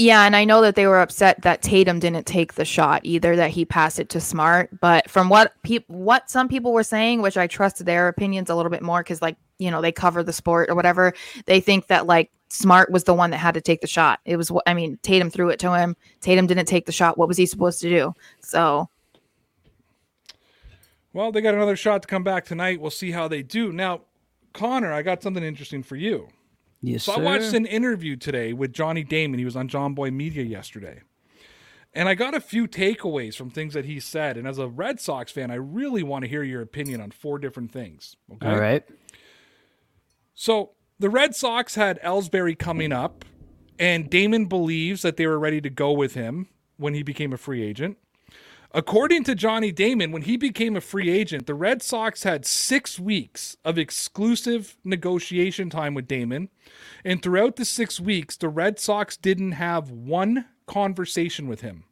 Yeah, and I know that they were upset that Tatum didn't take the shot either, that he passed it to Smart. But from what peop- what some people were saying, which I trust their opinions a little bit more, because like you know they cover the sport or whatever, they think that like Smart was the one that had to take the shot. It was, I mean, Tatum threw it to him. Tatum didn't take the shot. What was he supposed to do? So Well, they got another shot to come back tonight. We'll see how they do. Now, Connor, I got something interesting for you. Yes, So I watched an interview today with Johnny Damon. He was on John Boy Media yesterday. And I got a few takeaways from things that he said. And as a Red Sox fan, I really want to hear your opinion on four different things. Okay. All right. So the Red Sox had Ellsbury coming up, and Damon believes that they were ready to go with him when he became a free agent. According to Johnny Damon, when he became a free agent, the Red Sox had six weeks of exclusive negotiation time with Damon. And throughout the six weeks, the Red Sox didn't have one conversation with him.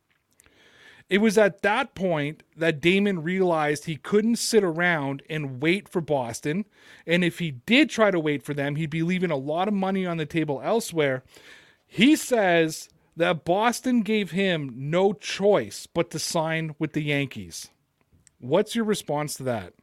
It was at that point that Damon realized he couldn't sit around and wait for Boston. And if he did try to wait for them, he'd be leaving a lot of money on the table elsewhere. He says that Boston gave him no choice but to sign with the Yankees. What's your response to that?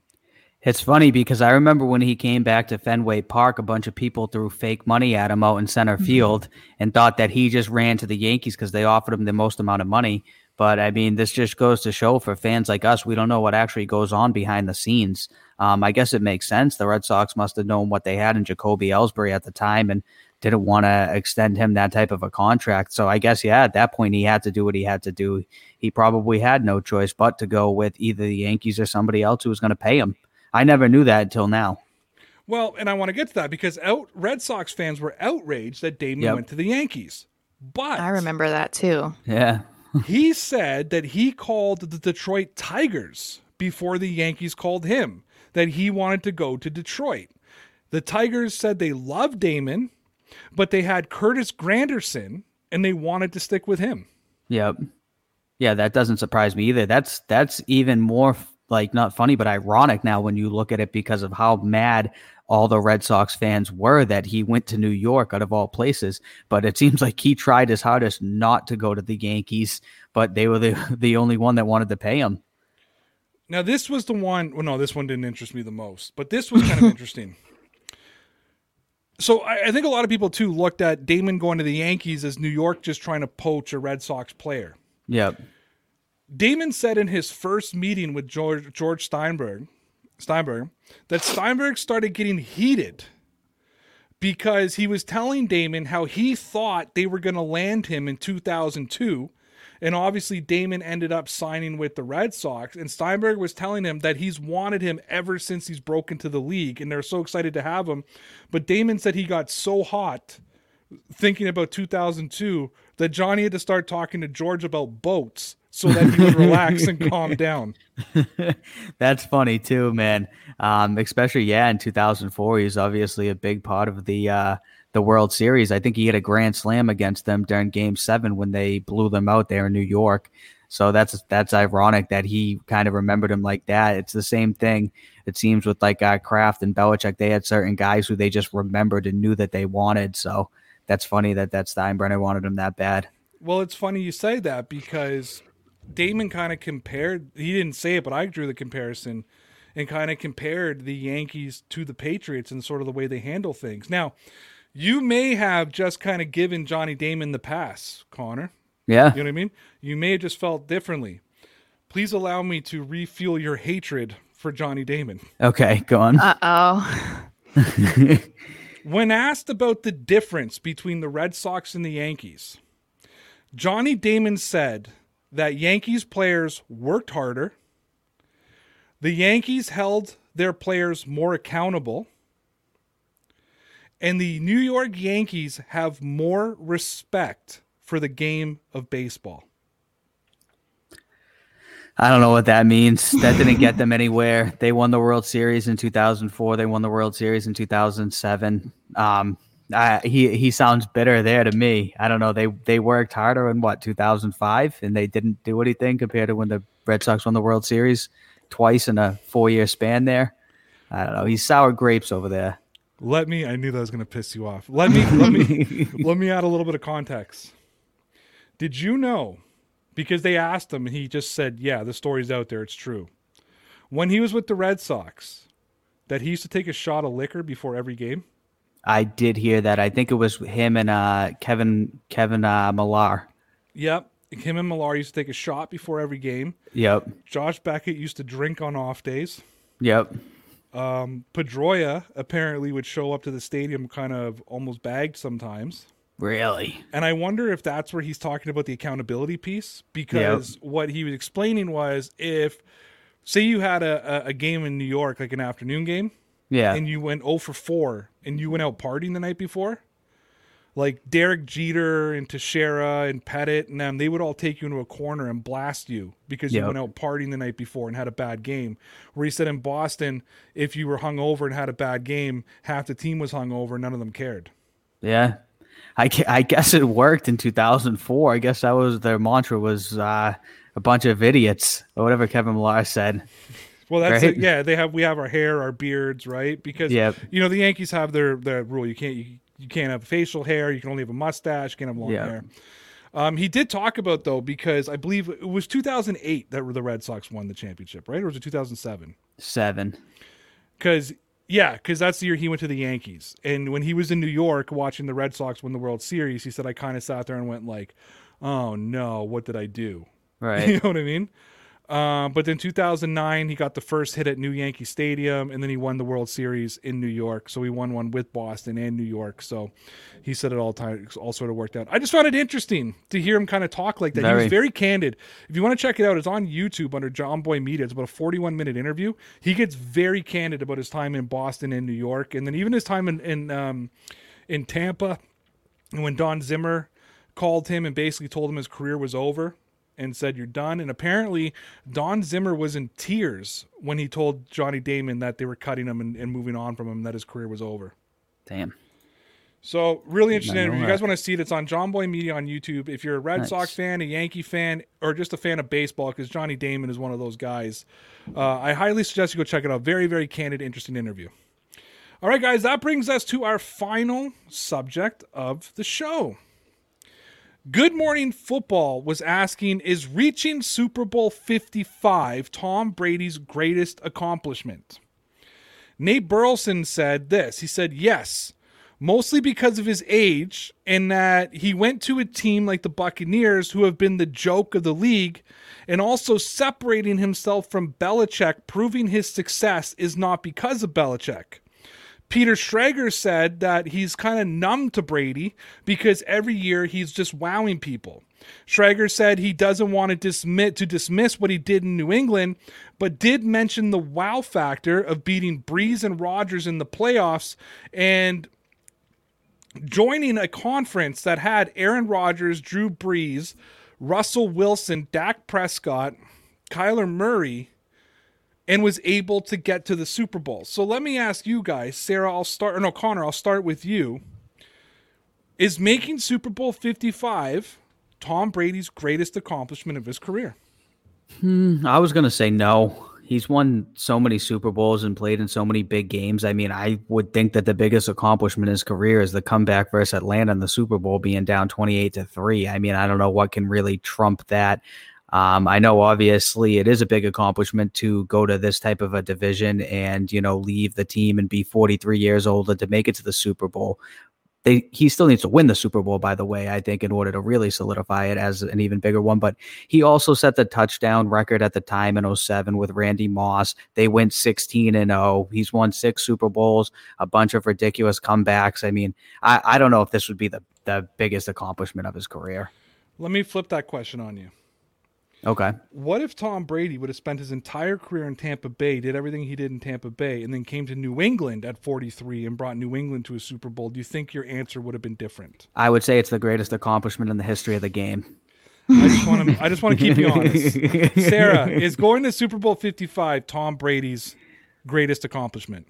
It's funny because I remember when he came back to Fenway Park, a bunch of people threw fake money at him out in center field and thought that he just ran to the Yankees because they offered him the most amount of money. But I mean, this just goes to show for fans like us, we don't know what actually goes on behind the scenes. Um, I guess it makes sense. The Red Sox must have known what they had in Jacoby Ellsbury at the time and didn't want to extend him that type of a contract. So I guess, yeah, at that point, he had to do what he had to do. He probably had no choice but to go with either the Yankees or somebody else who was going to pay him. I never knew that until now. Well, and I want to get to that because out Red Sox fans were outraged that Damon Yep. went to the Yankees. But I remember that too. Yeah. he said that he called the Detroit Tigers before the Yankees called him, that he wanted to go to Detroit. The Tigers said they loved Damon, but they had Curtis Granderson and they wanted to stick with him. Yep. Yeah, that doesn't surprise me either. That's that's even more like not funny, but ironic now when you look at it because of how mad all the Red Sox fans were that he went to New York out of all places. But it seems like he tried his hardest not to go to the Yankees, but they were the the only one that wanted to pay him. Now, this was the one, well, no, this one didn't interest me the most, but this was kind of interesting. So I, I think a lot of people too looked at Damon going to the Yankees as New York just trying to poach a Red Sox player. Yep. Damon said in his first meeting with George George Steinberg, Steinberg, that Steinberg started getting heated because he was telling Damon how he thought they were going to land him in 2002 and obviously Damon ended up signing with the Red Sox and Steinberg was telling him that he's wanted him ever since he's broken to the league and they're so excited to have him but Damon said he got so hot thinking about 2002 that Johnny had to start talking to George about boats so that he would relax and calm down. That's funny too, man. Um, especially yeah, in 2004, he's obviously a big part of the uh, the World Series. I think he hit a grand slam against them during Game Seven when they blew them out there in New York. So that's that's ironic that he kind of remembered him like that. It's the same thing. It seems with like uh, Kraft and Belichick, they had certain guys who they just remembered and knew that they wanted. So that's funny that that Steinbrenner wanted him that bad. Well, it's funny you say that because Damon kind of compared, he didn't say it, but I drew the comparison and kind of compared the Yankees to the Patriots and sort of the way they handle things. Now, you may have just kind of given Johnny Damon the pass, Connor. Yeah. You know what I mean? You may have just felt differently. Please allow me to refuel your hatred for Johnny Damon. Okay, go on. Uh oh. When asked about the difference between the Red Sox and the Yankees, Johnny Damon said that Yankees players worked harder, the Yankees held their players more accountable, and the New York Yankees have more respect for the game of baseball. I don't know what that means. That didn't get them anywhere. They won the World Series in 2004. They won the World Series in 2007. Um, Uh, he he sounds bitter there to me. I don't know. They they worked harder in what 2005, and they didn't do anything compared to when the Red Sox won the World Series twice in a four year span. There, I don't know. He's sour grapes over there. Let me. I knew that was going to piss you off. Let me. Let me. let me add a little bit of context. Did you know? Because they asked him, he just said, "Yeah, the story's out there. It's true." When he was with the Red Sox, that he used to take a shot of liquor before every game. I did hear that. I think it was him and uh, Kevin Kevin uh, Millar. Yep. Him and Millar used to take a shot before every game. Yep. Josh Beckett used to drink on off days. Yep. Um, Pedroia apparently would show up to the stadium kind of almost bagged sometimes. Really? And I wonder if that's where he's talking about the accountability piece because what he was explaining was if, say, you had a, a, a game in New York, like an afternoon game, Yeah. and you went 0 for 4 and you went out partying the night before, like Derek Jeter and Teixeira and Pettit and them, they would all take you into a corner and blast you because you Yep. went out partying the night before and had a bad game. Where he said in Boston, if you were hungover and had a bad game, half the team was hungover, none of them cared. Yeah. I, I guess it worked in 2004. I guess that was their mantra was uh, a bunch of idiots or whatever Kevin Millar said. Well, that's Right? it. yeah. They have we have our hair, our beards, right? Because Yep. you know the Yankees have their their rule. You can't you, you can't have facial hair. You can only have a mustache. You can't have long Yeah. hair. Um, he did talk about though because I believe it was 2008 that the Red Sox won the championship, right? Or was it 2007? Seven. Because yeah, because that's the year he went to the Yankees, and when he was in New York watching the Red Sox win the World Series, he said I kind of sat there and went like, "Oh no, what did I do?" Right. you know what I mean? Um, but then 2009, he got the first hit at New Yankee Stadium, and then he won the World Series in New York. So he won one with Boston and New York. So he said it all time, all sort of worked out. I just found it interesting to hear him kind of talk like that. He was Very. very candid. If you want to check it out, it's on YouTube under John Boy Media. It's about a 41 minute interview. He gets very candid about his time in Boston and New York, and then even his time in in um, in Tampa. And when Don Zimmer called him and basically told him his career was over and said you're done and apparently Don Zimmer was in tears when he told Johnny Damon that they were cutting him and, and moving on from him that his career was over. Damn. So really interesting. interview. If you guys want to see it, it's on John Boy Media on YouTube. If you're a Red Nice. Sox fan, a Yankee fan, or just a fan of baseball, because Johnny Damon is one of those guys, uh, I highly suggest you go check it out. Very, very candid, interesting interview. All right, guys, that brings us to our final subject of the show. Good Morning Football was asking Is reaching Super Bowl 55 Tom Brady's greatest accomplishment? Nate Burleson said this. He said, Yes, mostly because of his age and that he went to a team like the Buccaneers, who have been the joke of the league, and also separating himself from Belichick, proving his success is not because of Belichick. Peter Schrager said that he's kind of numb to Brady because every year he's just wowing people. Schrager said he doesn't want to dismiss to dismiss what he did in New England, but did mention the wow factor of beating Brees and Rodgers in the playoffs and joining a conference that had Aaron Rodgers, Drew Brees, Russell Wilson, Dak Prescott, Kyler Murray, and was able to get to the Super Bowl. So let me ask you guys, Sarah, I'll start, or no, Connor, I'll start with you. Is making Super Bowl 55 Tom Brady's greatest accomplishment of his career? Hmm, I was gonna say no. He's won so many Super Bowls and played in so many big games. I mean, I would think that the biggest accomplishment in his career is the comeback versus Atlanta in the Super Bowl, being down twenty-eight to three. I mean, I don't know what can really trump that. Um, I know obviously it is a big accomplishment to go to this type of a division and you know leave the team and be 43 years old and to make it to the Super Bowl. They, he still needs to win the Super Bowl, by the way, I think, in order to really solidify it as an even bigger one. But he also set the touchdown record at the time in 07 with Randy Moss. They went 16 and 0. He's won six Super Bowls, a bunch of ridiculous comebacks. I mean, I, I don't know if this would be the, the biggest accomplishment of his career. Let me flip that question on you. Okay. What if Tom Brady would have spent his entire career in Tampa Bay, did everything he did in Tampa Bay, and then came to New England at 43 and brought New England to a Super Bowl? Do you think your answer would have been different? I would say it's the greatest accomplishment in the history of the game. I just want to I just want to keep you honest. Sarah, is going to Super Bowl 55 Tom Brady's greatest accomplishment?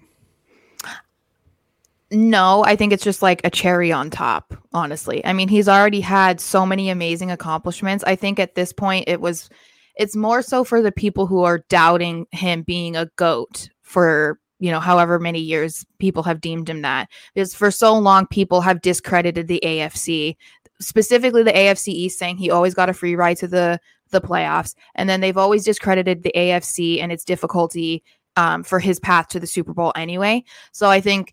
No, I think it's just like a cherry on top, honestly. I mean, he's already had so many amazing accomplishments. I think at this point it was it's more so for the people who are doubting him being a goat for, you know, however many years people have deemed him that. Because for so long people have discredited the AFC, specifically the AFC East saying he always got a free ride to the the playoffs and then they've always discredited the AFC and its difficulty um, for his path to the Super Bowl anyway. So I think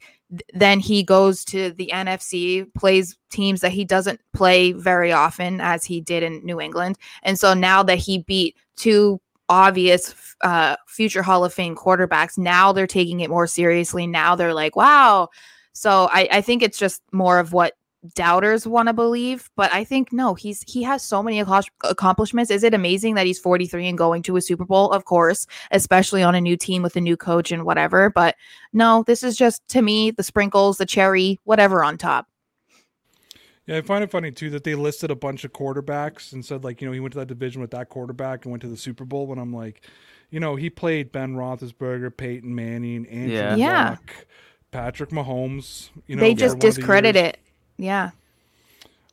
then he goes to the NFC, plays teams that he doesn't play very often as he did in New England. And so now that he beat two obvious uh, future Hall of Fame quarterbacks, now they're taking it more seriously. Now they're like, wow. So I, I think it's just more of what doubters want to believe but i think no he's he has so many accomplishments is it amazing that he's 43 and going to a super bowl of course especially on a new team with a new coach and whatever but no this is just to me the sprinkles the cherry whatever on top yeah, I find it funny too that they listed a bunch of quarterbacks and said like, you know, he went to that division with that quarterback and went to the Super Bowl. When I'm like, you know, he played Ben Roethlisberger, Peyton Manning, Andrew Yeah. Luck, Yeah. Patrick Mahomes. You know, they just one the discredit it yeah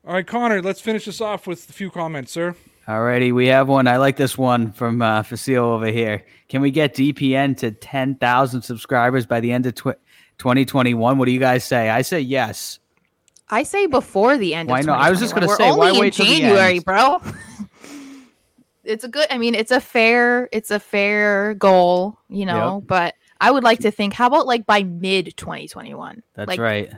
All right, Connor, let's finish this off with a few comments, sir. Alrighty, we have one. I like this one from uh, Facile over here. Can we get DPN to 10,000 subscribers by the end of tw- 2021? What do you guys say? I say yes. i say before the end Why of not? I was just 2021. gonna We're say, only why in wait till january bro it's a good i mean it's a fair it's a fair goal you know but i would like to think how about like by mid 2021 That's like, right.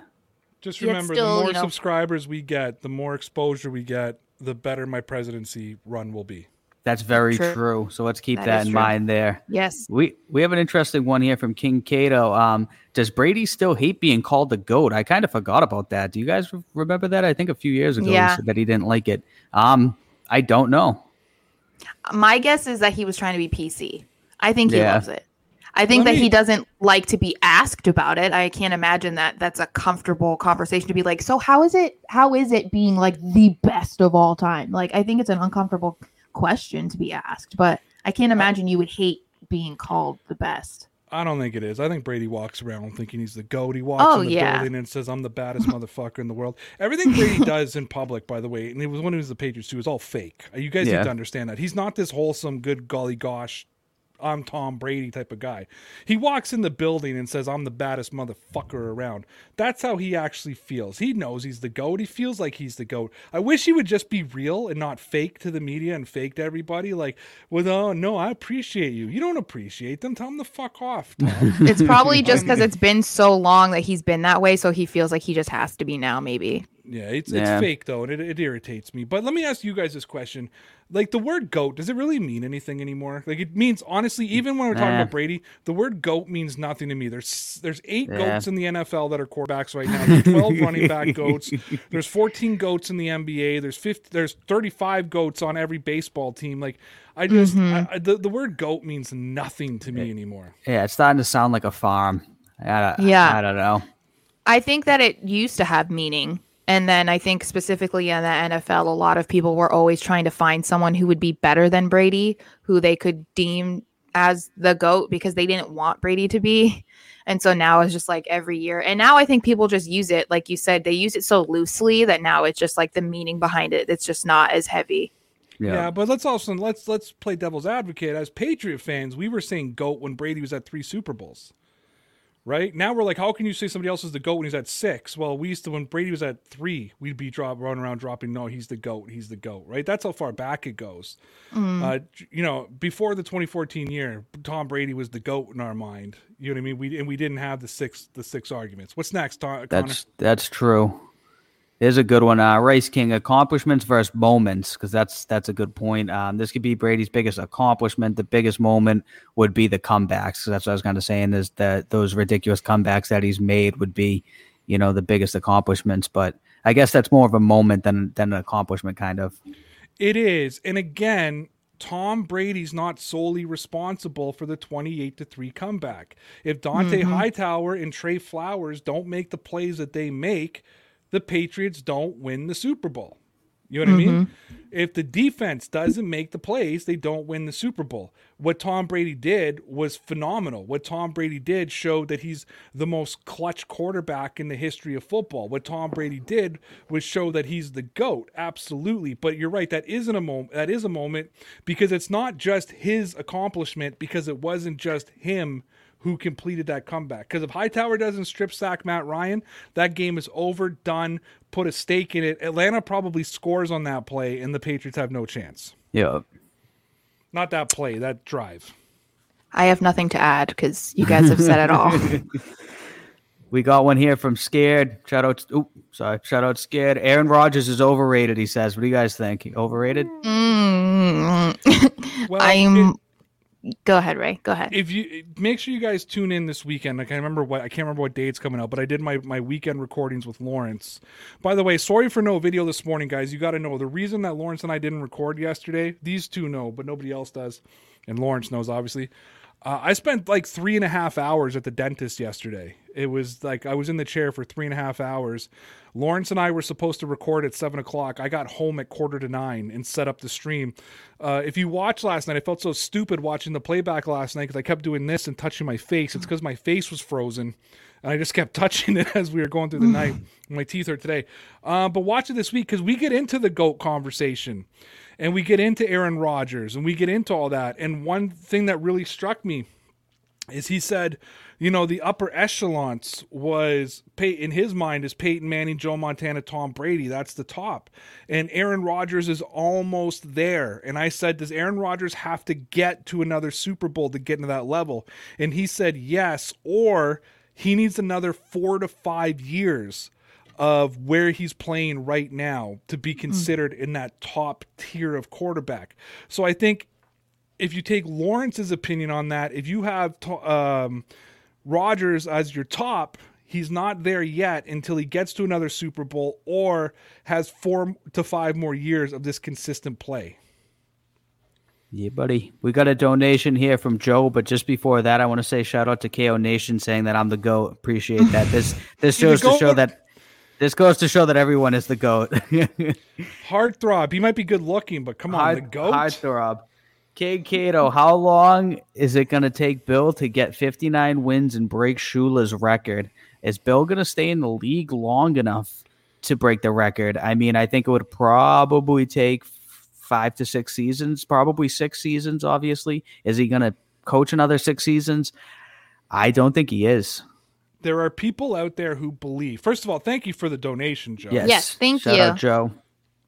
Just remember, still, the more you know- subscribers we get, the more exposure we get, the better my presidency run will be. That's very True. true. So let's keep That that, is in true. mind there. yes We we have an interesting one here from King Cato. Um, does Brady still hate being called the goat? I kind of forgot about that. Do you guys remember that? I think a few years ago Yeah. he said that he didn't like it. Um, I don't know. my guess is that he was trying to be PC. I think he Yeah. loves it. I think Let that me- he doesn't like to be asked about it. I can't imagine that that's a comfortable conversation to be like, "So how is it how is it being like the best of all time?" Like I think it's an uncomfortable question to be asked, but I can't imagine you would hate being called the best. I don't think it is. I think Brady walks around thinking he's the goat. He walks Oh, in the yeah. building and says, "I'm the baddest motherfucker in the world." Everything Brady does in public, by the way, and it was when he was the Patriots too, is all fake. You guys Yeah. need to understand that he's not this wholesome, good golly gosh, I'm Tom Brady type of guy. He walks in the building and says, "I'm the baddest motherfucker around." That's how he actually feels. He knows he's the goat. He feels like he's the goat. I wish he would just be real and not fake to the media and fake to everybody. Like, well, oh, no, I appreciate you. You don't appreciate them. Tell them to fuck off. Tom. It's probably just because it's been so long that he's been that way, so he feels like he just has to be now. Maybe. Yeah, it's Yeah. it's fake though, and it, it irritates me. But let me ask you guys this question: like the word "goat," does it really mean anything anymore? Like it means honestly, even when we're talking Nah. about Brady, the word "goat" means nothing to me. There's there's eight Yeah. goats in the NFL that are quarterbacks right now. There's twelve running back goats. There's fourteen goats in the NBA. There's 50, There's thirty five goats on every baseball team. Like I just mm-hmm. I, I, the the word "goat" means nothing to me anymore. Yeah, it's starting to sound like a farm. I, Yeah. I don't know. I think that it used to have meaning. And then I think specifically in the NFL, a lot of people were always trying to find someone who would be better than Brady, who they could deem as the GOAT because they didn't want Brady to be. And so now it's just like every year. And now I think people just use it, like you said, they use it so loosely that now it's just like the meaning behind it. It's just not as heavy. Yeah. Yeah, but let's also let's let's play devil's advocate. As Patriot fans, we were saying goat when Brady was at three Super Bowls. Right now, we're like, how can you say somebody else is the goat when he's at six? Well, we used to when Brady was at three, we'd be drop running around dropping. No, he's the goat. He's the goat. Right? That's how far back it goes. Uh, you know, before the 2014 year, Tom Brady was the goat in our mind. You know what I mean? We and we didn't have the six the six arguments. What's next, Tom, Connor? That's that's true. There's a good one. Uh, Race King accomplishments versus moments, because that's that's a good point. Um, this could be Brady's biggest accomplishment. The biggest moment would be the comebacks. So that's what I was kind of saying is that those ridiculous comebacks that he's made would be, you know, the biggest accomplishments. But I guess that's more of a moment than than an accomplishment, kind of. It is. And again, Tom Brady's not solely responsible for the 28 to 3 comeback. If Dont'a Hightower and Trey Flowers don't make the plays that they make, the Patriots don't win the Super Bowl. You know what I mean? Mm-hmm. If the defense doesn't make the plays, they don't win the Super Bowl. What Tom Brady did was phenomenal. What Tom Brady did showed that he's the most clutch quarterback in the history of football. What Tom Brady did was show that he's the goat, absolutely. But you're right, that isn't a moment. That is a moment because it's not just his accomplishment because it wasn't just him who completed that comeback. Because if Hightower doesn't strip sack Matt Ryan, that game is over, done. Put a stake in it. Atlanta probably scores on that play, and the Patriots have no chance. Yeah. Not that play, that drive. I have nothing to add because you guys have said it all. We got one here from Scared. Shout out. Oop, sorry. Shout out Scared. Aaron Rodgers is overrated. He says. What do you guys think? Overrated? Mm. Well, I'm. it- Go ahead, Ray. Go ahead. if you make sure you guys tune in this weekend. Like I remember what I can't remember what date's coming out, but I did my my weekend recordings with Lawrence. By the way, sorry for no video this morning, guys. You got to know the reason that Lawrence and I didn't record yesterday. These two know, but nobody else does, and Lawrence knows obviously. Uh, I spent like three and a half hours at the dentist yesterday. It was like I was in the chair for three and a half hours. Lawrence and I were supposed to record at seven o'clock. I got home at quarter to nine and set up the stream. Uh, if you watched last night, I felt so stupid watching the playback last night because I kept doing this and touching my face. It's because my face was frozen. And I just kept touching it as we were going through the night. My teeth hurt today. Uh, but watch it this week because we get into the GOAT conversation and we get into Aaron Rodgers and we get into all that. And one thing that really struck me is he said, you know, the upper echelons was in his mind is Peyton Manning, Joe Montana, Tom Brady. That's the top. And Aaron Rodgers is almost there. And I said, does Aaron Rodgers have to get to another Super Bowl to get into that level? And he said, yes, or he needs another four to five years of where he's playing right now to be hmm. considered in that top tier of quarterback. So I think if you take Lawrence's opinion on that, if you have um, Rodgers as your top, he's not there yet until he gets to another Super Bowl or has four to five more years of this consistent play. Yeah, buddy. We got a donation here from Joe, but just before that, I want to say shout out to KO Nation saying that I'm the goat. Appreciate that. This this shows to show that this goes to show that everyone is the goat. Heartthrob. He might be good looking, but come on, the Hard, goat. hard throb. Cade Cato, how long is it going to take Bill to get 59 wins and break Shula's record? Is Bill going to stay in the league long enough to break the record? I mean, I think it would probably take five to six seasons, probably six seasons, obviously. Is he going to coach another six seasons? I don't think he is. There are people out there who believe. First of all, thank you for the donation, Joe. Yes. Yes, thank Shout you. out, Joe.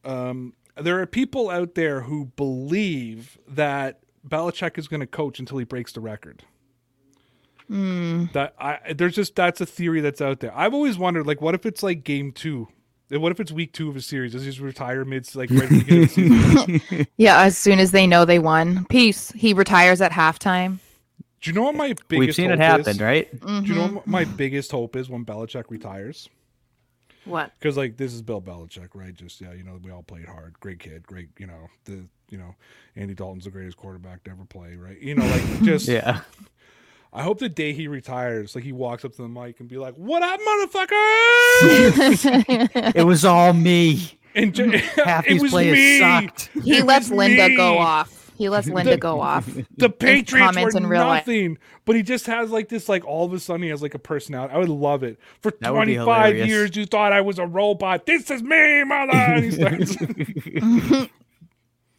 Um, there are people out there who believe that Belichick is going to coach until he breaks the record. Hmm. That I there's just that's a theory that's out there. I've always wondered, like, what if it's like game two? What if it's week two of a series? Does he just retire mid like right the beginning of the season? Yeah, as soon as they know they won. Peace. He retires at halftime. Do you know what my biggest We've seen it happen, is? right? Mm-hmm. Do you know what my biggest hope is when Belichick retires? What? Because like this is Bill Belichick, right? Just yeah, you know, we all played hard. Great kid, great, you know, the you know, Andy Dalton's the greatest quarterback to ever play, right? You know, like just Yeah. I hope the day he retires, like he walks up to the mic and be like, "What up, motherfucker?" it was all me. and ju- Half it these was players me. sucked. He It lets was Linda go off. He lets Linda go off. The Patriots comments were in real life. nothing, but he just has like this, like all of a sudden he has like a personality. I would love it. For That 25 years, you thought I was a robot. This is me, mother. And he starts.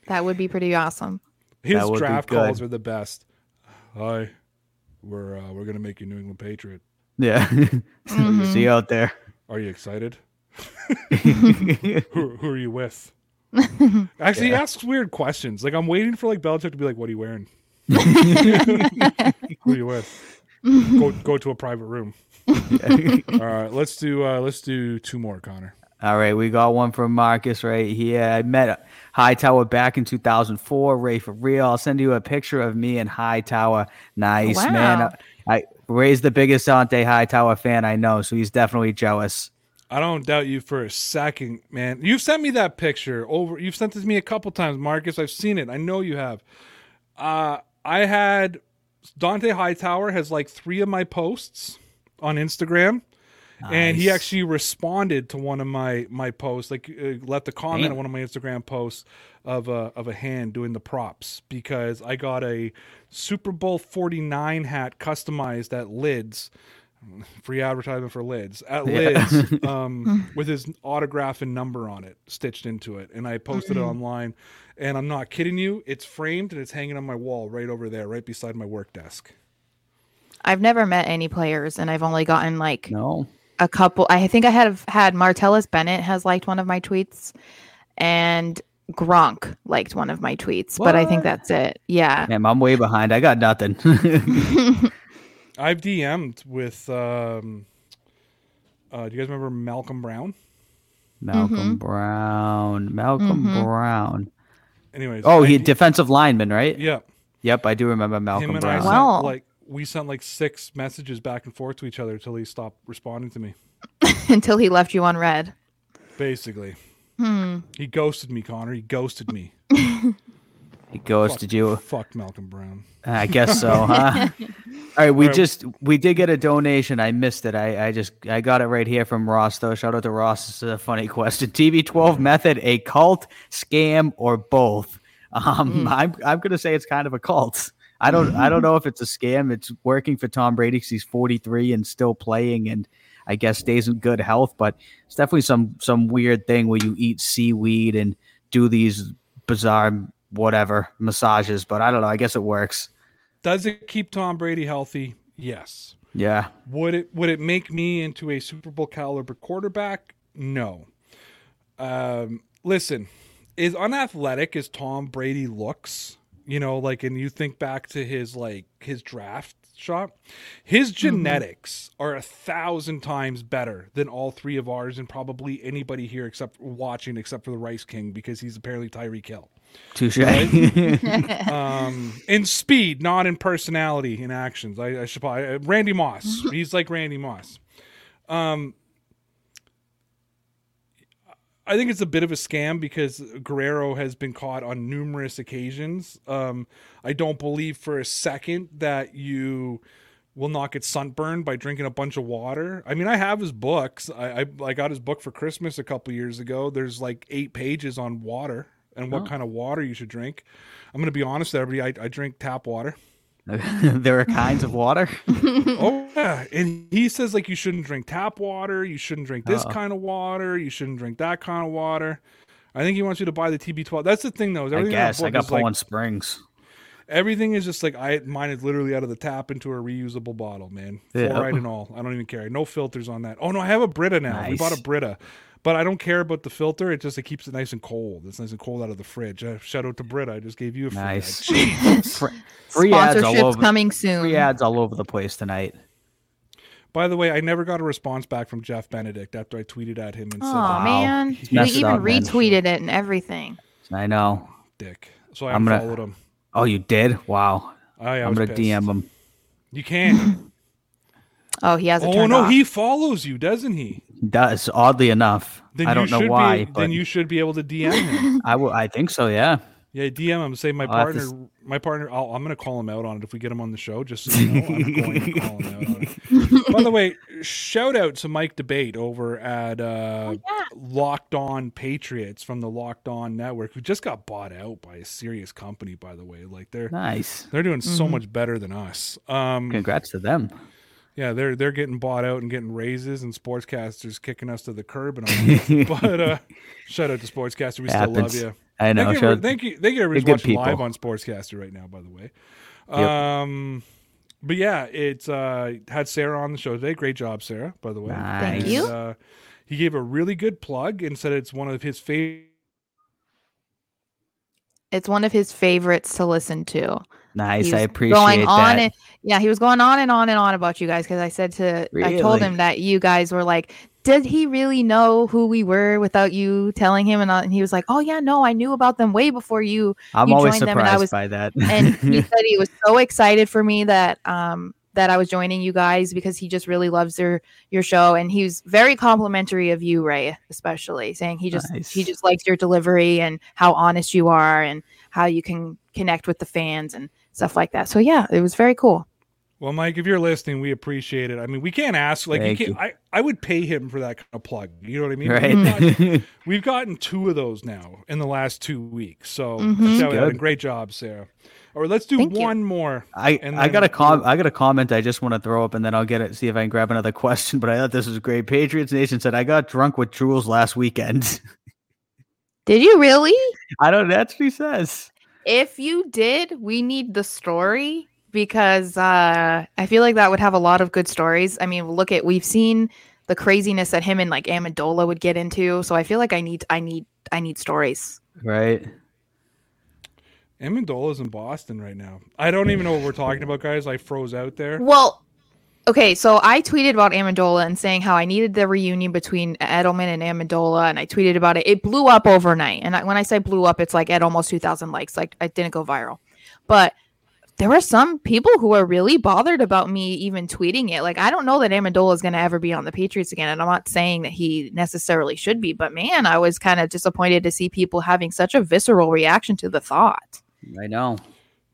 That would be pretty awesome. His That would be draft calls are the best. Hi, we're uh, we're gonna make you New England Patriot. Yeah. See you out there. Are you excited? who, who are you with? Actually, he asks weird questions. Like I'm waiting for like Belichick to be like, "What are you wearing? who are you with? Go go to a private room." All right, let's do uh let's do two more, Connor. All right, we got one from Marcus right here. I met Hightower back in 2004. Ray for real. I'll send you a picture of me and Hightower. Nice Wow. man. I Ray's the biggest Dont'a Hightower fan I know, so he's definitely jealous. I don't doubt you for a second, man. You've sent me that picture over. You've sent it to me a couple times, Marcus. I've seen it. I know you have. Uh, I had Dont'a Hightower has like three of my posts on Instagram, and he actually responded to one of my my posts, like uh, left a comment Damn. on one of my Instagram posts of a of a hand doing the props because I got a Super Bowl forty nine hat customized at Lids. Free advertisement for Lids at Yeah. Lids um, with his autograph and number on it stitched into it, and I posted it online. And I'm not kidding you; it's framed and it's hanging on my wall right over there, right beside my work desk. I've never met any players, and I've only gotten like No. a couple. I think I have had Martellus Bennett has liked one of my tweets, and Gronk liked one of my tweets, but I think that's it. Yeah. Damn, I'm way behind. I got nothing. I've DM'd with. Um, uh, do you guys remember Malcolm Brown? Malcolm Brown. Malcolm Brown. Anyways. Oh, I he defensive lineman, right? Yeah, Yep, I do remember Malcolm him and I Brown. sent Wow. like we sent like six messages back and forth to each other until he stopped responding to me. Until he left you on red. Basically, Hmm. he ghosted me, Connor. He ghosted me. He ghosted you. Fuck Malcolm Brown. I guess so, huh? All right, we right. just we did get a donation. I missed it. I, I just I got it right here from Ross though. Shout out to Ross. This is a funny question. TB12 method, a cult, scam, or both? Um, I'm I'm gonna say it's kind of a cult. I don't I don't know if it's a scam. It's working for Tom Brady because he's 43 and still playing, and I guess stays in good health. But it's definitely some some weird thing where you eat seaweed and do these bizarre whatever massages. But I don't know. I guess it works. Does it keep Tom Brady healthy? Yes. Yeah. Would it would it make me into a Super Bowl caliber quarterback? No. Um, listen, is unathletic as Tom Brady looks, you know, like, and you think back to his like his draft shot, his genetics are a thousand times better than all three of ours, and probably anybody here except watching, except for the Rice King, because he's apparently Tyreek Hill. Touche. um, in speed, not in personality, in actions. I, I should probably uh, Randy Moss. He's like Randy Moss. Um, I think it's a bit of a scam because Guerrero has been caught on numerous occasions. Um, I don't believe for a second that you will not get sunburned by drinking a bunch of water. I mean, I have his books. I I, I got his book for Christmas a couple years ago. There's like eight pages on water and what oh. kind of water you should drink. I'm going to be honest, with everybody. I, I drink tap water. there are kinds of water. oh yeah, and he says like you shouldn't drink tap water. You shouldn't drink this Uh-oh. kind of water. You shouldn't drink that kind of water. I think he wants you to buy the TB12. That's the thing though. is I everything in that guess I book got is, like, Springs. Everything is just like I mine is literally out of the tap into a reusable bottle, man. Yeah. Fluoride and all. I don't even care. No filters on that. Oh no, I have a Brita now. We bought a Brita. But I don't care about the filter. It just it keeps it nice and cold. It's nice and cold out of the fridge. Uh, shout out to Brita. I just gave you a free ad. Nice. Jeez. Fr- free ads all over. coming soon. Free ads all over the place tonight. By the way, I never got a response back from Jeff Benedict after I tweeted at him and Oh said, Wow. man, He's we even up, man. retweeted it and everything. I know. "Dick." So I I'm gonna- unfollowed him. Oh, you did? Wow. I, I I'm gonna pissed. DM him. You can't. Oh, he has it oh no, off. he follows you, doesn't he? He does oddly enough. Then I don't know why, Be, but then you should be able to DM him. I will. I think so. Yeah. Yeah, DM him. Say my I'll have to partner. My partner. I'll, I'm going to call him out on it if we get him on the show. Just so you know, I'm going to call him out on it. By the way, shout out to Mike D'Abate over at uh, Locked On Patriots from the Locked On Network, who just got bought out by a serious company. By the way, like they're Nice. they're doing Mm-hmm. so much better than us. Um, Congrats to them. Yeah, they're they're getting bought out and getting raises, and sportscasters kicking us to the curb and all. but uh, shout out to sportscaster. We still love you. I know. Thank you, shout- thank you, thank you, everybody's good watching live people. on Sportscaster right now. By the way, Yep. um, but yeah, it's uh had Sarah on the show today. Great job, Sarah. By the way, Thank you. Uh, he gave a really good plug and said it's one of his favorite. It's one of his favorites to listen to. Nice. I appreciate going that. on and yeah, he was going on and on and on about you guys because I said to I told him that you guys were like, did he really know who we were without you telling him? And, uh, and he was like, oh yeah, no, I knew about them way before you. I'm you always joined them and I surprised was- by that. And he said he was so excited for me that um that I was joining you guys because he just really loves your your show and he was very complimentary of you, Ray, especially saying he just he just likes your delivery and how honest you are and how you can connect with the fans and stuff like that. So yeah, it was very cool. Well, Mike, if you're listening, we appreciate it. I mean, we can't ask like Thank you you. can't. I, I would pay him for that kind of plug. You know what I mean? Right. We've, got- we've gotten two of those now in the last two weeks. So mm-hmm. shout out Good. and great job, Sarah. All right, let's do Thank you. one more. I, and I got a com I got a comment I just want to throw up and then I'll get it see if I can grab another question. But I thought this was great. Patriots Nation said I got drunk with Jules last weekend. Did you really? I don't that's what he says. If you did, we need the story because uh, I feel like that would have a lot of good stories. I mean, look at we've seen the craziness that him and like Amendola would get into, so I feel like I need I need I need stories. Right. Amendola's in Boston right now. I don't even know what we're talking about, guys. I froze out there. Well, okay, so I tweeted about Amendola and saying how I needed the reunion between Edelman and Amendola, and I tweeted about it. It blew up overnight, and I, when I say blew up, it's like at almost two thousand likes. Like it didn't go viral, but there were some people who were really bothered about me even tweeting it. Like I don't know that Amendola is going to ever be on the Patriots again, and I'm not saying that he necessarily should be, but man, I was kind of disappointed to see people having such a visceral reaction to the thought. I know.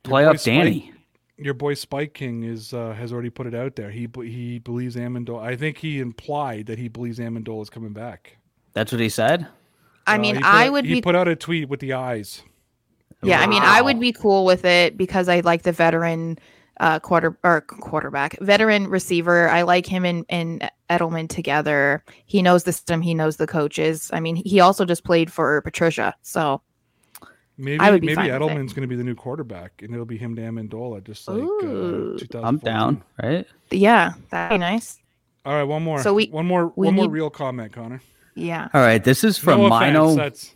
Your Play up Danny. Your boy Spike King is uh, has already put it out there. He he believes Amendola. I think he implied that he believes Amendola is coming back. That's what he said. I Uh, mean, he put I out- would he be put out a tweet with the eyes. Yeah, I mean, I would be cool with it because I like the veteran uh, quarter or quarterback, veteran receiver. I like him and, and Edelman together. He knows the system. He knows the coaches. I mean, he also just played for Patricia, so Maybe I would be maybe fine. Edelman's going to be the new quarterback, and it'll be him to Amendola, just like uh, Ooh. 2014. I'm down, right? yeah, that'd be nice. All right, one more. So we- one more we one more real comment, Connor. Yeah, All right, this is from no offense, Mino. that's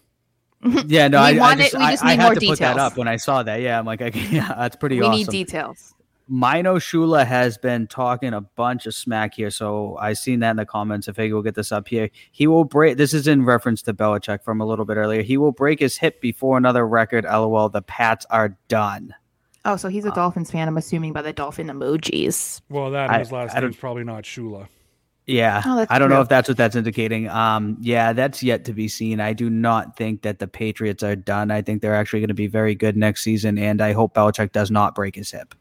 Yeah, no, We I, I want it- just, we I- just I, need had more to put that details. up when I saw that. Yeah, I'm like, okay, yeah, that's pretty awesome. we awesome. need details. Mino Shula has been talking a bunch of smack here, so I seen that in the comments. I figure we'll get this up here. He will break. This is in reference to Belichick from a little bit earlier. He will break his hip before another record. LOL. The Pats are done. Oh, so he's a Dolphins fan. I'm assuming by the dolphin emojis. well, that I- and his last I don't- name's probably not Shula. Yeah, Oh, I don't know if that's what that's indicating. Um, yeah, that's yet to be seen. I do not think that the Patriots are done. I think they're actually going to be very good next season, and I hope Belichick does not break his hip.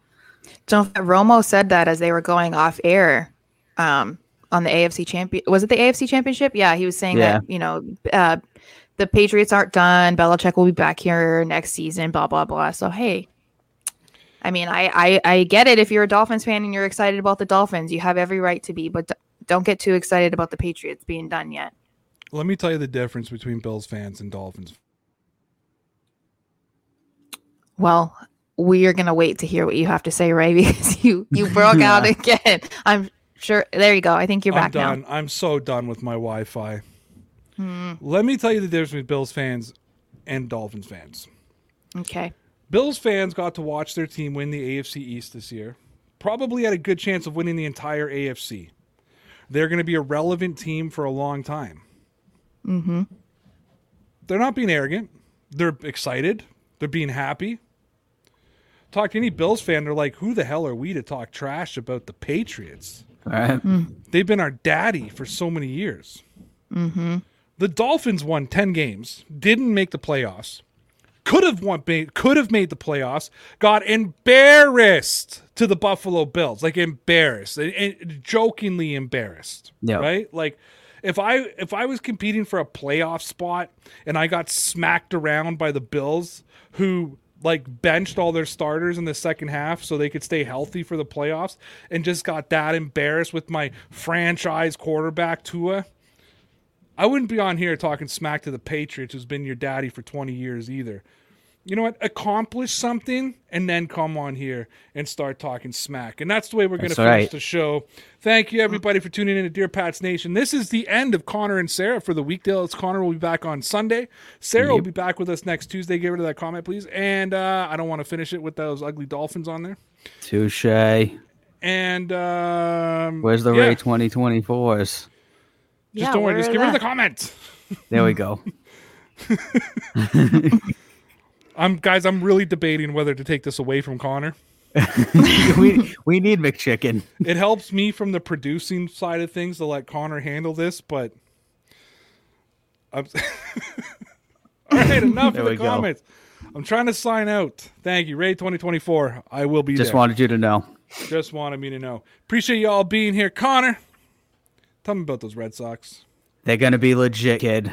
So Romo said that as they were going off air um, on the AFC champion. Was it the AFC championship? Yeah, he was saying Yeah. that you know uh, the Patriots aren't done. Belichick will be back here next season. Blah blah blah. So hey, I mean, I I, I get it if you're a Dolphins fan and you're excited about the Dolphins, you have every right to be, but d- don't get too excited about the Patriots being done yet. Let me tell you the difference between Bills fans and Dolphins. Well, we are gonna wait to hear what you have to say, Ray, because you you broke out again. I'm sure. There you go. I think you're I'm back now. done. I'm so done with my Wi-Fi. Hmm. Let me tell you the difference between Bills fans and Dolphins fans. Okay. Bills fans got to watch their team win the AFC East this year. Probably had a good chance of winning the entire AFC. They're going to be a relevant team for a long time. Mm-hmm. They're not being arrogant. They're excited. They're being happy. Talk to any Bills fan, they're like, who the hell are we to talk trash about the Patriots? All right. They've been our daddy for so many years. Mm-hmm. The Dolphins won 10 games, didn't make the playoffs, could have won, could have made the playoffs, got embarrassed to the Buffalo Bills, like embarrassed, and, and jokingly embarrassed. Yeah. Right? Like if I if I was competing for a playoff spot and I got smacked around by the Bills who like benched all their starters in the second half so they could stay healthy for the playoffs and just got that embarrassed with my franchise quarterback Tua. I wouldn't be on here talking smack to the Patriots who's been your daddy for 20 years either. You know what? Accomplish something and then come on here and start talking smack. And that's the way we're going to finish right. the show. Thank you, everybody, for tuning in to Dear Pats Nation. This is the end of Connor and Sarah for the weekdays. Connor will be back on Sunday. Sarah will be back with us next Tuesday. Get rid of that comment, please. And uh, I don't want to finish it with those ugly dolphins on there. Touche. And um, Where's the yeah, Ray 2024s? Just Yeah, don't worry. Just are get rid of the that? comment. There we go. I'm guys. I'm really debating whether to take this away from Connor. we we need McChicken. it helps me from the producing side of things to let Connor handle this, but I'm all right. Enough of the we go. comments. I'm trying to sign out. Thank you, Ray 2024. I will be Just there. wanted you to know. Just wanted me to know. Appreciate y'all being here. Connor, tell me about those Red Sox. They're gonna be legit, kid.